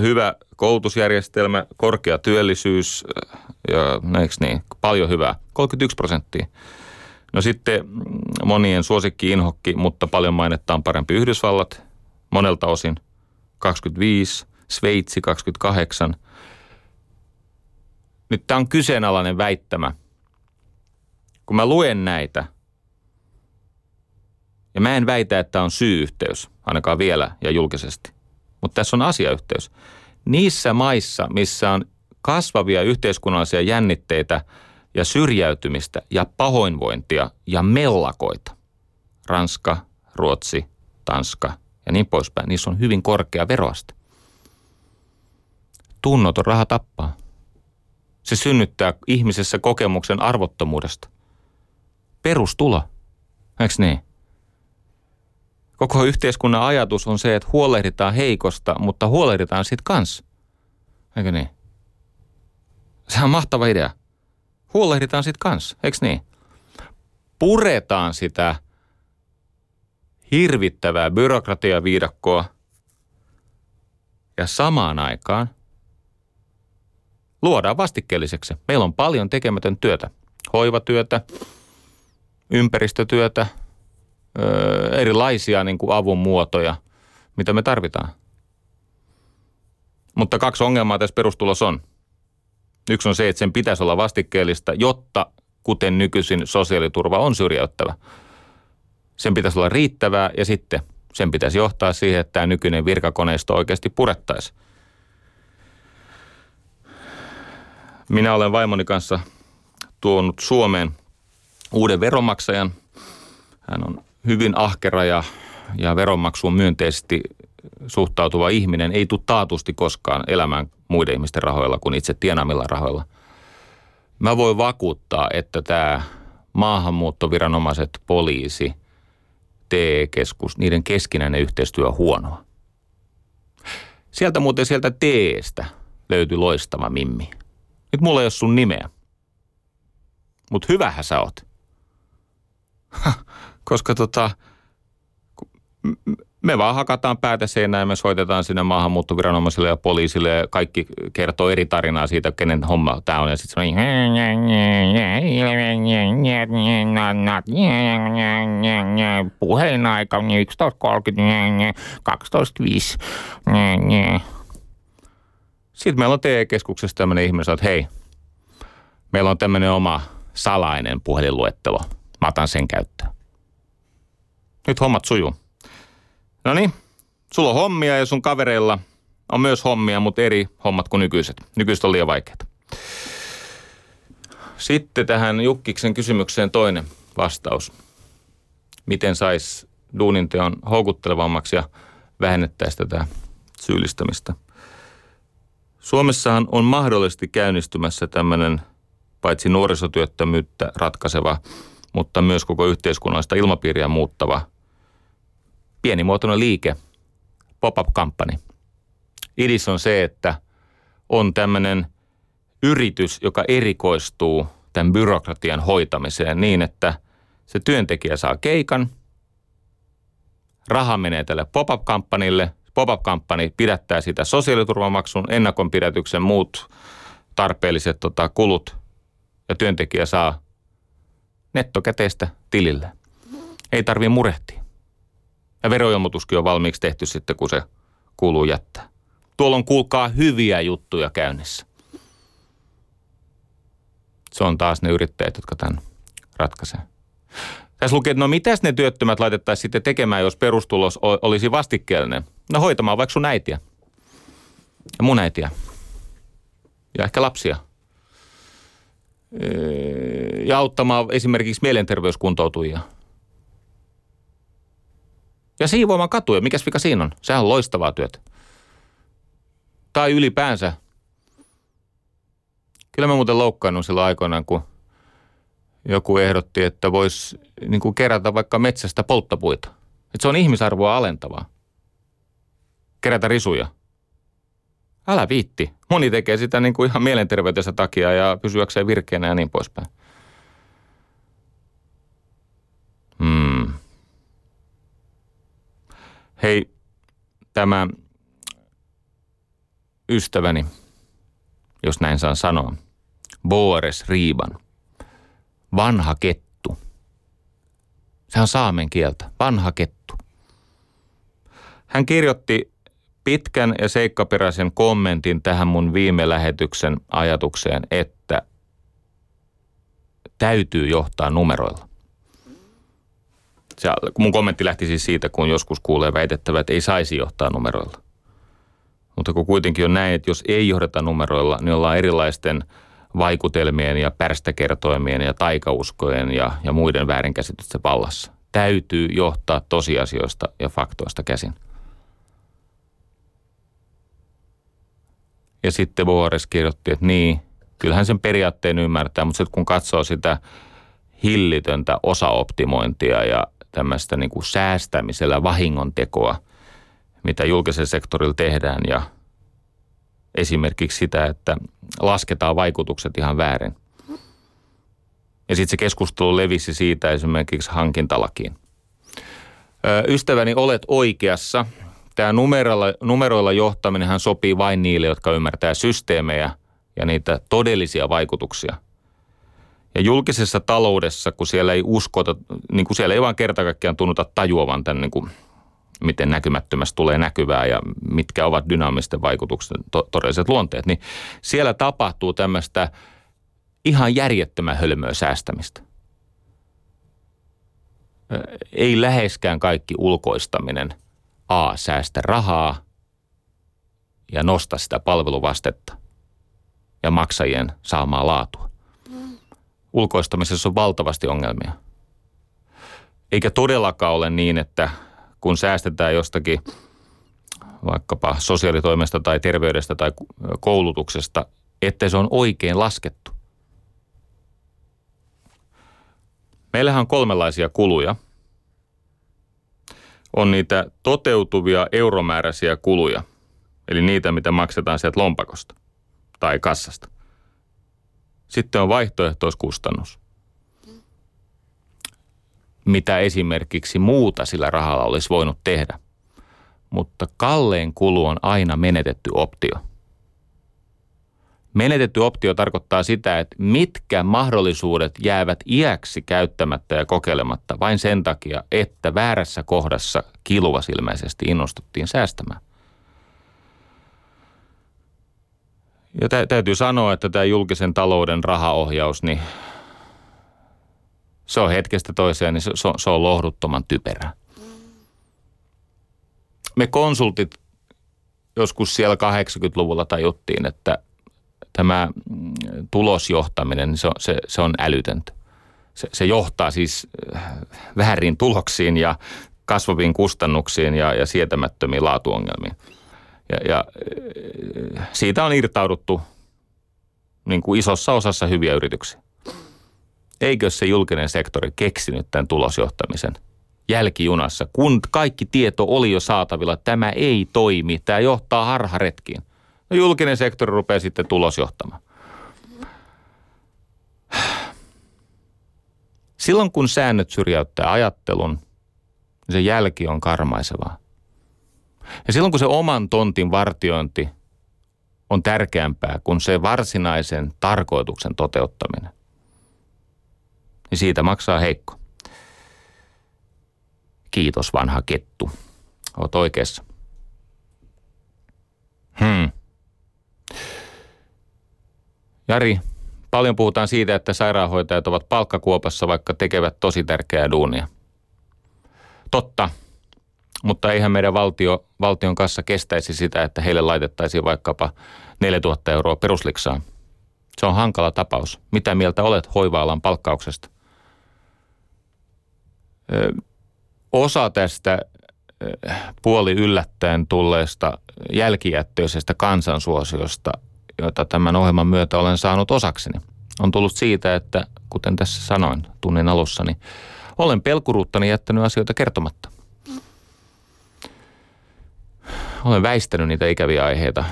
hyvä koulutusjärjestelmä, korkea työllisyys ja niin, paljon hyvää. 31 prosenttia. No sitten mm, monien suosikki inhokki, mutta paljon mainettaan parempi Yhdysvallat monelta osin 25, Sveitsi 28, nyt tämä on kyseenalainen väittämä. Kun mä luen näitä, ja mä en väitä, että on syy-yhteys, ainakaan vielä ja julkisesti, mutta tässä on asiayhteys. Niissä maissa, missä on kasvavia yhteiskunnallisia jännitteitä ja syrjäytymistä ja pahoinvointia ja mellakoita, Ranska, Ruotsi, Tanska ja niin poispäin, niissä on hyvin korkea veroaste. Tunnoton raha tappaa. Se synnyttää ihmisessä kokemuksen arvottomuudesta. Perustulo, eikö niin? Koko yhteiskunnan ajatus on se, että huolehditaan heikosta, mutta huolehditaan siitä kanssa. Eikö niin? Se on mahtava idea. Huolehditaan siitä kanssa, eikö niin? Puretaan sitä hirvittävää byrokratiaviidakkoa ja samaan aikaan luodaan vastikkeelliseksi. Meillä on paljon tekemätön työtä. Hoivatyötä, ympäristötyötä, erilaisia niin kuin avun muotoja, mitä me tarvitaan. Mutta kaksi ongelmaa tässä perustulossa on. Yksi on se, että sen pitäisi olla vastikkeellista, jotta kuten nykyisin sosiaaliturva on syrjäyttävä. Sen pitäisi olla riittävää ja sitten sen pitäisi johtaa siihen, että tämä nykyinen virkakoneisto oikeasti purettaisiin. Minä olen vaimoni kanssa tuonut Suomeen uuden veronmaksajan. Hän on hyvin ahkera ja, ja veronmaksuun myönteisesti suhtautuva ihminen ei tule taatusti koskaan elämään muiden ihmisten rahoilla kuin itse tienaamilla rahoilla. Mä voin vakuuttaa, että tämä maahanmuuttoviranomaiset, poliisi, TE-keskus, niiden keskinäinen yhteistyö on huonoa. Sieltä muuten sieltä teestä löytyi loistava mimmi. Nyt mulla ei ole sun nimeä. Mut hyvähän sä oot. Koska tota, me vaan hakataan päätä seinään ja me soitetaan sinne maahanmuuttoviranomaisille ja poliisille ja kaikki kertoo eri tarinaa siitä, kenen homma tämä on. Ja sitten se on puhelinaika 11.30, 12.05. Sitten meillä on TE-keskuksessa tämmöinen ihminen, että hei, meillä on tämmöinen oma salainen puhelinluettelo. Mä otan sen käyttöön. Nyt hommat sujuu. No niin, sulla on hommia ja sun kavereilla on myös hommia, mutta eri hommat kuin nykyiset. Nykyiset on liian vaikeita. Sitten tähän Jukkiksen kysymykseen toinen vastaus. Miten sais duuninteon houkuttelevammaksi ja vähennettäisiin tätä syyllistämistä? Suomessahan on mahdollisesti käynnistymässä tämmöinen paitsi nuorisotyöttömyyttä ratkaiseva, mutta myös koko yhteiskunnallista ilmapiiriä muuttava – pienimuotoinen liike, pop-up-kampani. Idis on se, että on tämmöinen yritys, joka erikoistuu tämän byrokratian hoitamiseen niin, että se työntekijä saa keikan, raha menee tälle pop-up-kampanille, pop-up-kampani pidättää sitä sosiaaliturvamaksun, ennakonpidätyksen, muut tarpeelliset tota, kulut ja työntekijä saa nettokäteistä tilille. Ei tarvitse murehtia. Ja veroilmoituskin on valmiiksi tehty sitten, kun se kuuluu jättää. Tuolla on kuulkaa hyviä juttuja käynnissä. Se on taas ne yrittäjät, jotka tämän ratkaisee. Tässä lukee, että no mitäs ne työttömät laitettaisiin sitten tekemään, jos perustulos olisi vastikkeellinen? No hoitamaan vaikka sun äitiä. Ja mun äitiä. Ja ehkä lapsia. Ja auttamaan esimerkiksi mielenterveyskuntoutujia – ja siivoamaan katuja. Mikäs vika siinä on? Sehän on loistavaa työtä. Tai ylipäänsä. Kyllä mä muuten loukkaannut silloin aikoinaan, kun joku ehdotti, että voisi niin kerätä vaikka metsästä polttopuita. Että se on ihmisarvoa alentavaa. Kerätä risuja. Älä viitti. Moni tekee sitä niin kuin ihan mielenterveytensä takia ja pysyäkseen virkeänä ja niin poispäin. Hmm. Hei, tämä ystäväni, jos näin saan sanoa, Boores Riiban, vanha kettu. Se on saamen kieltä, vanha kettu. Hän kirjoitti pitkän ja seikkaperäisen kommentin tähän mun viime lähetyksen ajatukseen, että täytyy johtaa numeroilla se, mun kommentti lähti siis siitä, kun joskus kuulee väitettävä, että ei saisi johtaa numeroilla. Mutta kun kuitenkin on näin, että jos ei johdeta numeroilla, niin ollaan erilaisten vaikutelmien ja pärstäkertoimien ja taikauskojen ja, ja muiden väärinkäsitysten vallassa. Täytyy johtaa tosiasioista ja faktoista käsin. Ja sitten Boores kirjoitti, että niin, kyllähän sen periaatteen ymmärtää, mutta sitten kun katsoo sitä hillitöntä osaoptimointia ja tämmöistä niin kuin säästämisellä vahingontekoa, mitä julkisen sektorilla tehdään ja esimerkiksi sitä, että lasketaan vaikutukset ihan väärin. Ja sitten se keskustelu levisi siitä esimerkiksi hankintalakiin. Ystäväni, olet oikeassa. Tämä numeroilla, numeroilla johtaminenhan sopii vain niille, jotka ymmärtää systeemejä ja niitä todellisia vaikutuksia – ja julkisessa taloudessa, kun siellä ei uskota, niin kuin siellä ei vaan kerta kaikkiaan tunnuta tajuavan tämän, niin kuin, miten näkymättömästä tulee näkyvää ja mitkä ovat dynaamisten vaikutuksen to- todelliset luonteet, niin siellä tapahtuu tämmöistä ihan järjettömän hölmöä säästämistä. Ei läheskään kaikki ulkoistaminen A. Säästä rahaa ja nosta sitä palveluvastetta ja maksajien saamaa laatua ulkoistamisessa on valtavasti ongelmia. Eikä todellakaan ole niin, että kun säästetään jostakin vaikkapa sosiaalitoimesta tai terveydestä tai koulutuksesta, että se on oikein laskettu. Meillähän on kolmenlaisia kuluja. On niitä toteutuvia euromääräisiä kuluja, eli niitä, mitä maksetaan sieltä lompakosta tai kassasta. Sitten on vaihtoehtoiskustannus. Mitä esimerkiksi muuta sillä rahalla olisi voinut tehdä. Mutta kalleen kulu on aina menetetty optio. Menetetty optio tarkoittaa sitä, että mitkä mahdollisuudet jäävät iäksi käyttämättä ja kokeilematta vain sen takia, että väärässä kohdassa kilvasilmäisesti innostuttiin säästämään. Ja tä- täytyy sanoa, että tämä julkisen talouden rahaohjaus, niin se on hetkestä toiseen, niin se, se, on, se on lohduttoman typerää. Me konsultit joskus siellä 80-luvulla tajuttiin, että tämä mm, tulosjohtaminen, se on, se, se on älytöntä. Se, se johtaa siis äh, väärin tuloksiin ja kasvaviin kustannuksiin ja, ja sietämättömiin laatuongelmiin. Ja, ja äh, siitä on irtauduttu niin kuin isossa osassa hyviä yrityksiä. Eikö se julkinen sektori keksinyt tämän tulosjohtamisen jälkijunassa, kun kaikki tieto oli jo saatavilla, tämä ei toimi, tämä johtaa harharetkiin. No julkinen sektori rupeaa sitten tulosjohtamaan. Silloin kun säännöt syrjäyttää ajattelun, niin se jälki on karmaisevaa. Ja silloin kun se oman tontin vartiointi on tärkeämpää kuin se varsinaisen tarkoituksen toteuttaminen, niin siitä maksaa heikko. Kiitos vanha kettu. Oot oikeassa. Hmm. Jari, paljon puhutaan siitä, että sairaanhoitajat ovat palkkakuopassa, vaikka tekevät tosi tärkeää duunia. Totta, mutta eihän meidän valtio, valtion kanssa kestäisi sitä, että heille laitettaisiin vaikkapa 4000 euroa perusliksaa. Se on hankala tapaus. Mitä mieltä olet hoiva-alan palkkauksesta? Ö, osa tästä puoli yllättäen tulleesta jälkijättöisestä kansansuosiosta joita tämän ohjelman myötä olen saanut osakseni, on tullut siitä, että kuten tässä sanoin tunnin alussa, niin olen pelkuruuttani jättänyt asioita kertomatta. Olen väistänyt niitä ikäviä aiheita.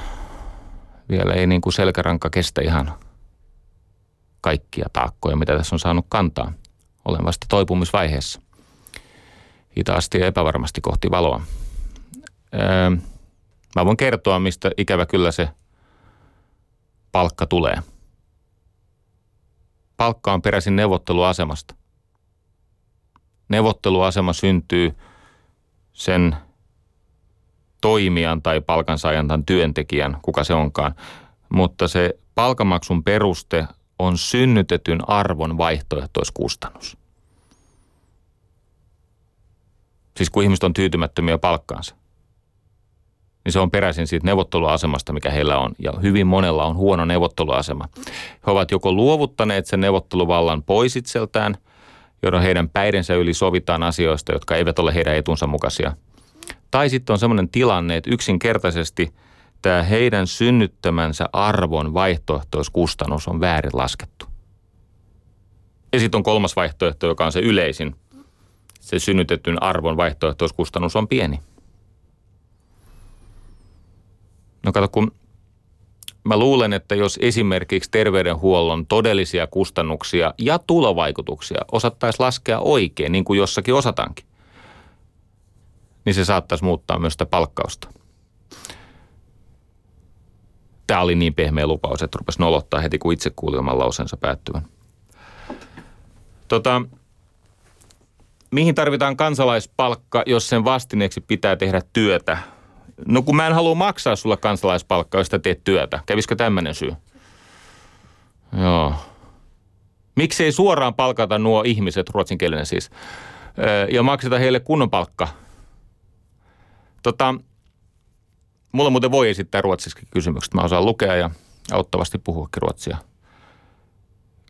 Vielä ei niin kuin selkäranka kestä ihan kaikkia taakkoja, mitä tässä on saanut kantaa. Olen vasta toipumisvaiheessa. Hitaasti ja epävarmasti kohti valoa. Öö, mä voin kertoa, mistä ikävä kyllä se palkka tulee. Palkka on peräisin neuvotteluasemasta. Neuvotteluasema syntyy sen toimijan tai palkansaajan tai työntekijän, kuka se onkaan. Mutta se palkamaksun peruste on synnytetyn arvon vaihtoehtoiskustannus. Siis kun ihmiset on tyytymättömiä palkkaansa niin se on peräisin siitä neuvotteluasemasta, mikä heillä on. Ja hyvin monella on huono neuvotteluasema. He ovat joko luovuttaneet sen neuvotteluvallan pois itseltään, jolloin heidän päidensä yli sovitaan asioista, jotka eivät ole heidän etunsa mukaisia. Tai sitten on sellainen tilanne, että yksinkertaisesti tämä heidän synnyttämänsä arvon vaihtoehtoiskustannus on väärin laskettu. Ja sitten on kolmas vaihtoehto, joka on se yleisin. Se synnytetyn arvon vaihtoehtoiskustannus on pieni. No kato, kun mä luulen, että jos esimerkiksi terveydenhuollon todellisia kustannuksia ja tulovaikutuksia osattaisi laskea oikein, niin kuin jossakin osatankin, niin se saattaisi muuttaa myös sitä palkkausta. Tämä oli niin pehmeä lupaus, että rupesi nolottaa heti, kun itse kuuli oman lausensa päättyvän. Tota, mihin tarvitaan kansalaispalkka, jos sen vastineeksi pitää tehdä työtä – No kun mä en halua maksaa sulle kansalaispalkkaa, jos teet työtä. Kävisikö tämmöinen syy? Joo. Miksi ei suoraan palkata nuo ihmiset, ruotsinkielinen siis, ja makseta heille kunnon palkka? Tota, mulla muuten voi esittää ruotsiksi kysymykset. Mä osaan lukea ja auttavasti puhuakin ruotsia.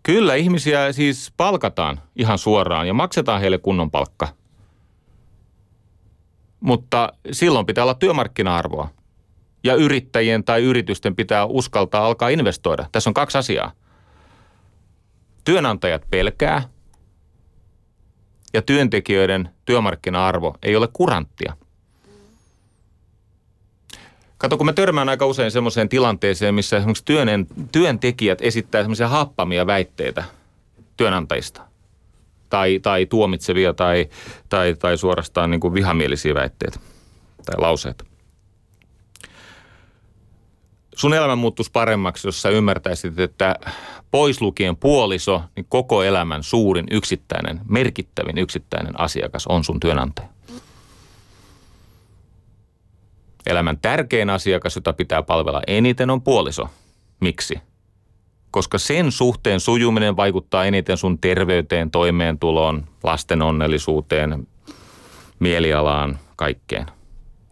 Kyllä, ihmisiä siis palkataan ihan suoraan ja maksetaan heille kunnon palkka – mutta silloin pitää olla työmarkkina-arvoa. Ja yrittäjien tai yritysten pitää uskaltaa alkaa investoida. Tässä on kaksi asiaa. Työnantajat pelkää ja työntekijöiden työmarkkina-arvo ei ole kuranttia. Kato, kun mä törmään aika usein semmoiseen tilanteeseen, missä esimerkiksi työn, työntekijät esittää semmoisia happamia väitteitä työnantajista. Tai, tai tuomitsevia tai, tai, tai suorastaan niin kuin vihamielisiä väitteitä tai lauseita. Sun elämä muuttuisi paremmaksi, jos sä ymmärtäisit, että pois lukien puoliso, niin koko elämän suurin yksittäinen, merkittävin yksittäinen asiakas on sun työnantaja. Elämän tärkein asiakas, jota pitää palvella eniten, on puoliso. Miksi? Koska sen suhteen sujuminen vaikuttaa eniten sun terveyteen, toimeentuloon, lasten onnellisuuteen, mielialaan, kaikkeen.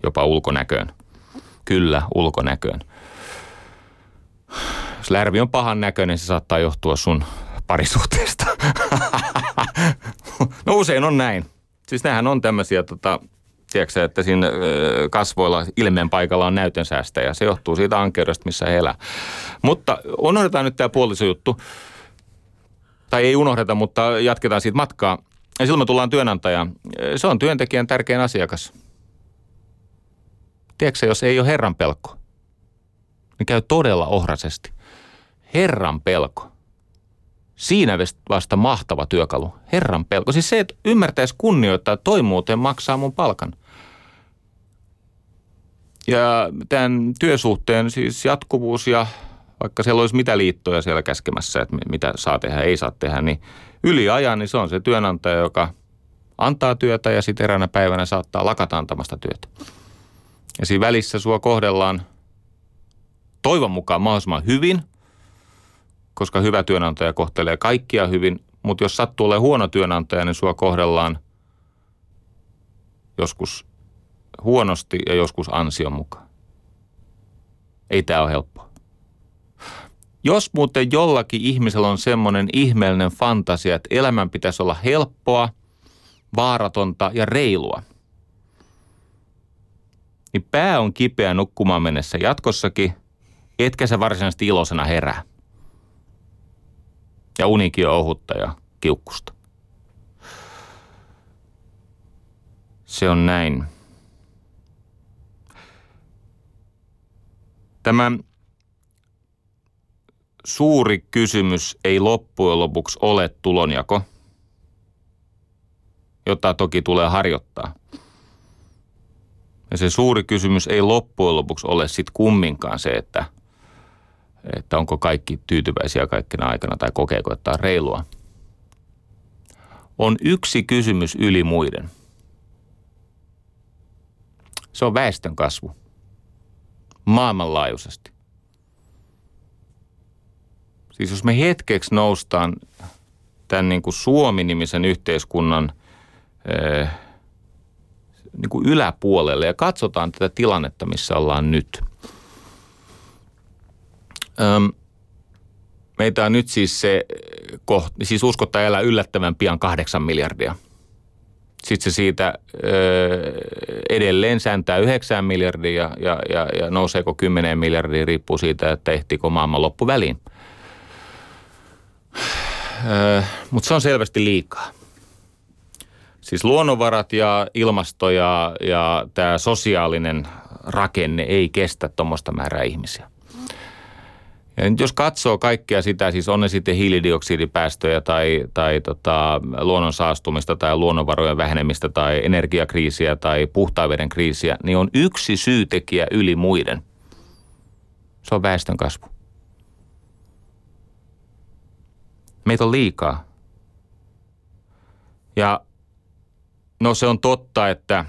Jopa ulkonäköön. Kyllä, ulkonäköön. Jos lärvi on pahan näköinen, se saattaa johtua sun parisuhteesta. no usein on näin. Siis nämähän on tämmöisiä tota, tiedätkö, että siinä kasvoilla ilmeen paikalla on näytönsäästä ja se johtuu siitä ankeudesta, missä he elää. Mutta unohdetaan nyt tämä puolisojuttu. Tai ei unohdeta, mutta jatketaan siitä matkaa. Ja silloin me tullaan työnantajaan. Se on työntekijän tärkein asiakas. Tiedätkö jos ei ole Herran pelko, niin käy todella ohrasesti. Herran pelko. Siinä vasta mahtava työkalu. Herran pelko. Siis se, että ymmärtäisi kunnioittaa, toi muuten maksaa mun palkan. Ja tämän työsuhteen siis jatkuvuus ja vaikka siellä olisi mitä liittoja siellä käskemässä, että mitä saa tehdä, ei saa tehdä, niin yliajan, niin se on se työnantaja, joka antaa työtä ja sitten eräänä päivänä saattaa lakata antamasta työtä. Ja siinä välissä sua kohdellaan toivon mukaan mahdollisimman hyvin, koska hyvä työnantaja kohtelee kaikkia hyvin, mutta jos sattuu olemaan huono työnantaja, niin sua kohdellaan joskus huonosti ja joskus ansion mukaan. Ei tämä ole helppoa. Jos muuten jollakin ihmisellä on semmoinen ihmeellinen fantasia, että elämän pitäisi olla helppoa, vaaratonta ja reilua, niin pää on kipeä nukkumaan mennessä jatkossakin, etkä sä varsinaisesti iloisena herää. Ja unikin on ohutta ja kiukkusta. Se on näin. Tämä suuri kysymys ei loppujen lopuksi ole tulonjako, jota toki tulee harjoittaa. Ja se suuri kysymys ei loppujen lopuksi ole sitten kumminkaan se, että, että onko kaikki tyytyväisiä kaikkina aikana tai kokeeko, että on reilua. On yksi kysymys yli muiden. Se on väestön kasvu maailmanlaajuisesti. Siis jos me hetkeksi noustaan tämän niin kuin Suomi-nimisen yhteiskunnan ee, niin kuin yläpuolelle ja katsotaan tätä tilannetta, missä ollaan nyt. Öm, meitä on nyt siis se, siis uskottaa elää yllättävän pian kahdeksan miljardia – sitten se siitä edelleen sääntää 9 miljardia ja, ja, ja nouseeko 10 miljardia riippuu siitä, että ehtiikö maailman loppu väliin. Mutta se on selvästi liikaa. Siis luonnonvarat ja ilmasto ja, ja tämä sosiaalinen rakenne ei kestä tuommoista määrää ihmisiä. Ja nyt jos katsoo kaikkea sitä, siis on ne sitten hiilidioksidipäästöjä tai, tai tota, luonnon saastumista tai luonnonvarojen vähenemistä tai energiakriisiä tai puhtaan veden kriisiä, niin on yksi syytekijä yli muiden. Se on väestön kasvu. Meitä on liikaa. Ja no se on totta, että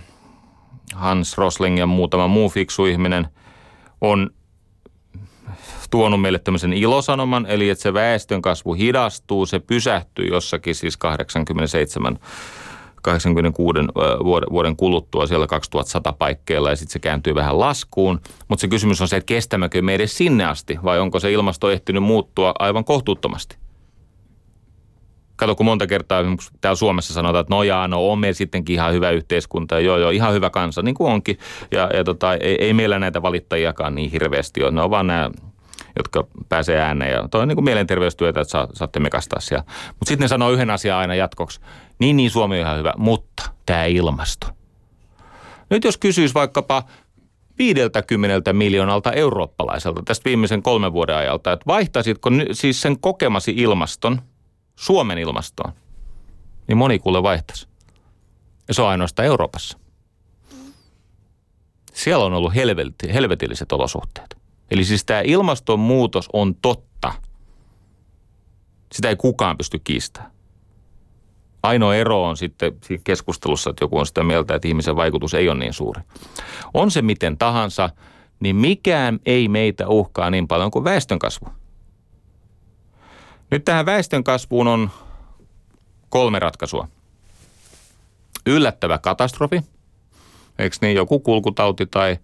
Hans Rosling ja muutama muu fiksu ihminen on tuonut meille tämmöisen ilosanoman, eli että se väestön kasvu hidastuu, se pysähtyy jossakin siis 87 86 vuoden, kuluttua siellä 2100 paikkeilla ja sitten se kääntyy vähän laskuun. Mutta se kysymys on se, että kestämmekö me edes sinne asti vai onko se ilmasto ehtinyt muuttua aivan kohtuuttomasti? Kato, kun monta kertaa täällä Suomessa sanotaan, että no jaa, no on meillä sittenkin ihan hyvä yhteiskunta. Joo, joo, ihan hyvä kansa, niin kuin onkin. Ja, ja tota, ei, ei meillä näitä valittajiakaan niin hirveästi ole. Ne on vaan nämä jotka pääsee ääneen. Ja toi on niin kuin mielenterveystyötä, että saa, saatte mekastaa siellä. Mutta sitten ne sanoo yhden asian aina jatkoksi. Niin, niin, Suomi on ihan hyvä, mutta tämä ilmasto. Nyt jos kysyisi vaikkapa 50 miljoonalta eurooppalaiselta tästä viimeisen kolmen vuoden ajalta, että vaihtaisitko siis sen kokemasi ilmaston Suomen ilmastoon, niin moni kuule vaihtaisi. Ja se on ainoastaan Euroopassa. Siellä on ollut helveti, helvetilliset olosuhteet. Eli siis tämä ilmastonmuutos on totta. Sitä ei kukaan pysty kiistämään. Ainoa ero on sitten keskustelussa, että joku on sitä mieltä, että ihmisen vaikutus ei ole niin suuri. On se miten tahansa, niin mikään ei meitä uhkaa niin paljon kuin väestönkasvu. Nyt tähän väestönkasvuun on kolme ratkaisua. Yllättävä katastrofi, eikö niin, joku kulkutauti tai,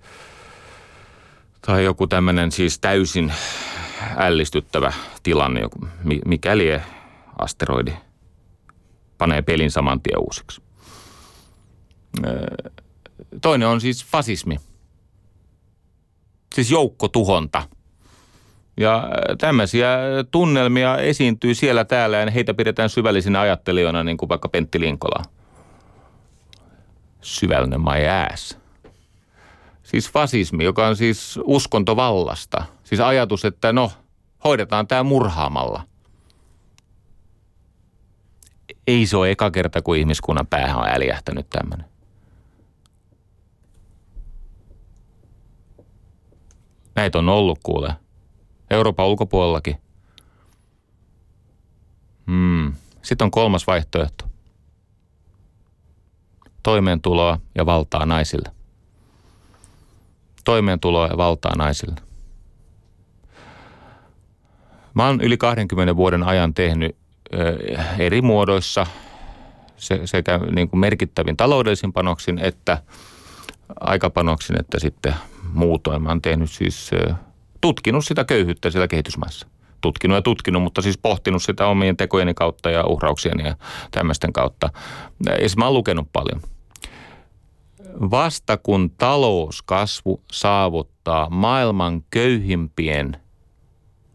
tai joku tämmöinen siis täysin ällistyttävä tilanne, joku, mikäli asteroidi – panee pelin saman tien uusiksi. Toinen on siis fasismi. Siis joukkotuhonta. Ja tämmöisiä tunnelmia esiintyy siellä täällä ja heitä pidetään syvällisinä ajattelijoina, niin kuin vaikka Pentti Linkola. Syvällinen my ass. Siis fasismi, joka on siis uskonto vallasta. Siis ajatus, että no, hoidetaan tämä murhaamalla ei se ole eka kerta, kun ihmiskunnan päähän on äljähtänyt tämmöinen. Näitä on ollut kuule. Euroopan ulkopuolellakin. Hmm. Sitten on kolmas vaihtoehto. Toimeentuloa ja valtaa naisille. Toimeentuloa ja valtaa naisille. Mä oon yli 20 vuoden ajan tehnyt eri muodoissa sekä niin kuin merkittävin taloudellisin panoksin että aikapanoksin, että sitten muutoin. Mä oon tehnyt siis, tutkinut sitä köyhyyttä siellä kehitysmaissa. Tutkinut ja tutkinut, mutta siis pohtinut sitä omien tekojeni kautta ja uhrauksieni ja tämmöisten kautta. Ja siis mä oon lukenut paljon. Vasta kun talouskasvu saavuttaa maailman köyhimpien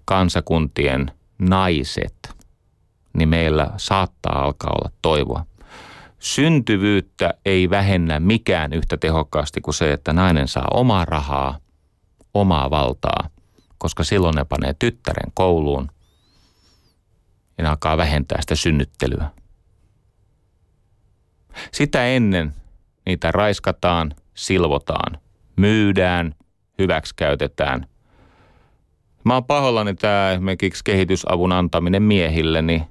kansakuntien naiset – niin meillä saattaa alkaa olla toivoa. Syntyvyyttä ei vähennä mikään yhtä tehokkaasti kuin se, että nainen saa omaa rahaa, omaa valtaa, koska silloin ne panee tyttären kouluun ja ne alkaa vähentää sitä synnyttelyä. Sitä ennen niitä raiskataan, silvotaan, myydään, hyväksikäytetään. Mä oon pahollani tämä esimerkiksi kehitysavun antaminen miehille, niin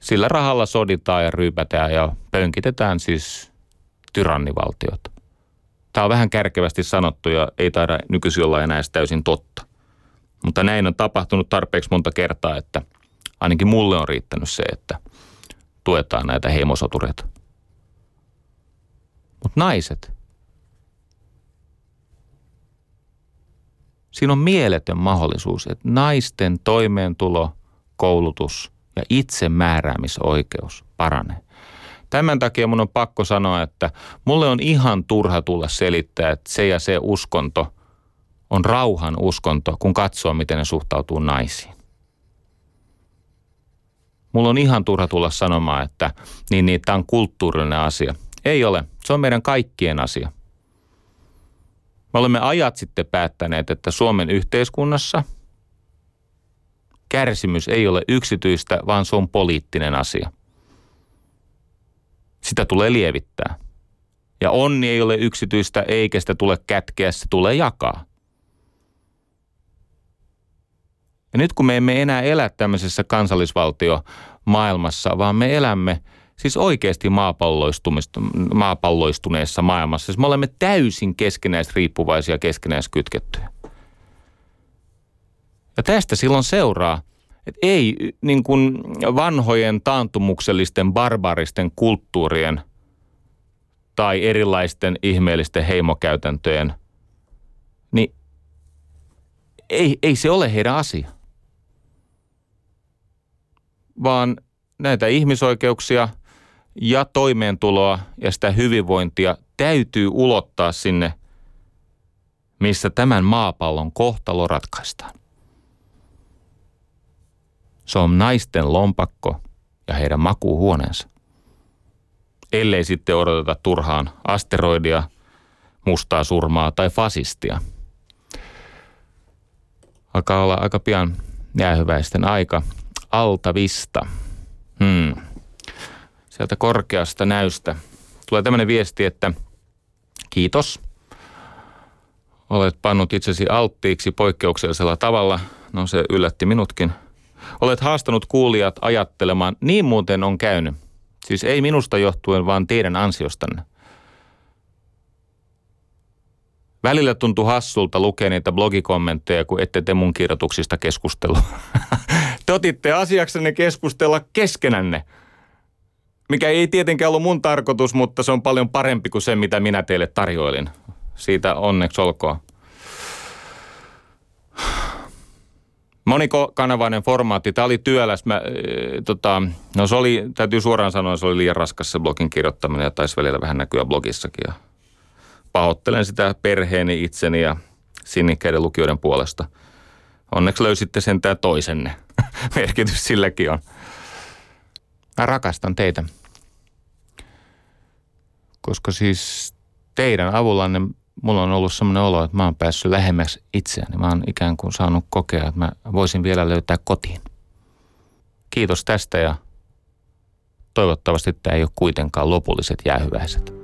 sillä rahalla soditaan ja ryypätään ja pönkitetään siis tyrannivaltiota. Tämä on vähän kärkevästi sanottu ja ei taida nykyisin olla enää täysin totta. Mutta näin on tapahtunut tarpeeksi monta kertaa, että ainakin mulle on riittänyt se, että tuetaan näitä heimosotureita. Mutta naiset, siinä on mieletön mahdollisuus, että naisten toimeentulo, koulutus – ja itsemääräämisoikeus paranee. Tämän takia mun on pakko sanoa, että mulle on ihan turha tulla selittää, että se ja se uskonto on rauhan uskonto, kun katsoo, miten ne suhtautuu naisiin. Mulla on ihan turha tulla sanomaan, että niin, niin tämä on kulttuurinen asia. Ei ole. Se on meidän kaikkien asia. Me olemme ajat sitten päättäneet, että Suomen yhteiskunnassa – kärsimys ei ole yksityistä, vaan se on poliittinen asia. Sitä tulee lievittää. Ja onni ei ole yksityistä, eikä sitä tule kätkeä, se tulee jakaa. Ja nyt kun me emme enää elä tämmöisessä kansallisvaltio-maailmassa, vaan me elämme siis oikeasti maapalloistuneessa maailmassa. Siis me olemme täysin keskinäisriippuvaisia, keskinäiskytkettyjä. Ja tästä silloin seuraa, että ei niin kuin vanhojen taantumuksellisten barbaristen kulttuurien tai erilaisten ihmeellisten heimokäytäntöjen, niin ei, ei se ole heidän asia. vaan näitä ihmisoikeuksia ja toimeentuloa ja sitä hyvinvointia täytyy ulottaa sinne, missä tämän maapallon kohtalo ratkaistaan. Se on naisten lompakko ja heidän makuuhuoneensa. Ellei sitten odoteta turhaan asteroidia, mustaa surmaa tai fasistia. Alkaa olla aika pian jäähyväisten aika. Altavista. Hmm. Sieltä korkeasta näystä tulee tämmöinen viesti, että kiitos. Olet pannut itsesi alttiiksi poikkeuksellisella tavalla. No se yllätti minutkin. Olet haastanut kuulijat ajattelemaan, niin muuten on käynyt. Siis ei minusta johtuen, vaan teidän ansiostanne. Välillä tuntuu hassulta lukea niitä blogikommentteja, kun ette te mun kirjoituksista keskustelu. te otitte asiaksenne keskustella keskenänne. Mikä ei tietenkään ollut mun tarkoitus, mutta se on paljon parempi kuin se, mitä minä teille tarjoilin. Siitä onneksi olkoon. Monikanavainen formaatti, tämä oli työläs. Mä, e, tota, no se oli, täytyy suoraan sanoa, se oli liian raskas se blogin kirjoittaminen ja taisi välillä vähän näkyä blogissakin. Ja pahoittelen sitä perheeni, itseni ja sinnikkäiden lukijoiden puolesta. Onneksi löysitte sen tämä toisenne. Merkitys silläkin on. Mä rakastan teitä. Koska siis teidän avullanne mulla on ollut sellainen olo, että mä oon päässyt lähemmäs itseäni. Mä oon ikään kuin saanut kokea, että mä voisin vielä löytää kotiin. Kiitos tästä ja toivottavasti tämä ei ole kuitenkaan lopulliset jäähyväiset.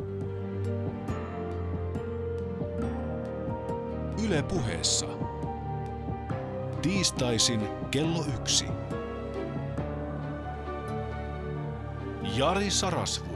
Yle puheessa. Tiistaisin kello yksi. Jari Sarasvuo.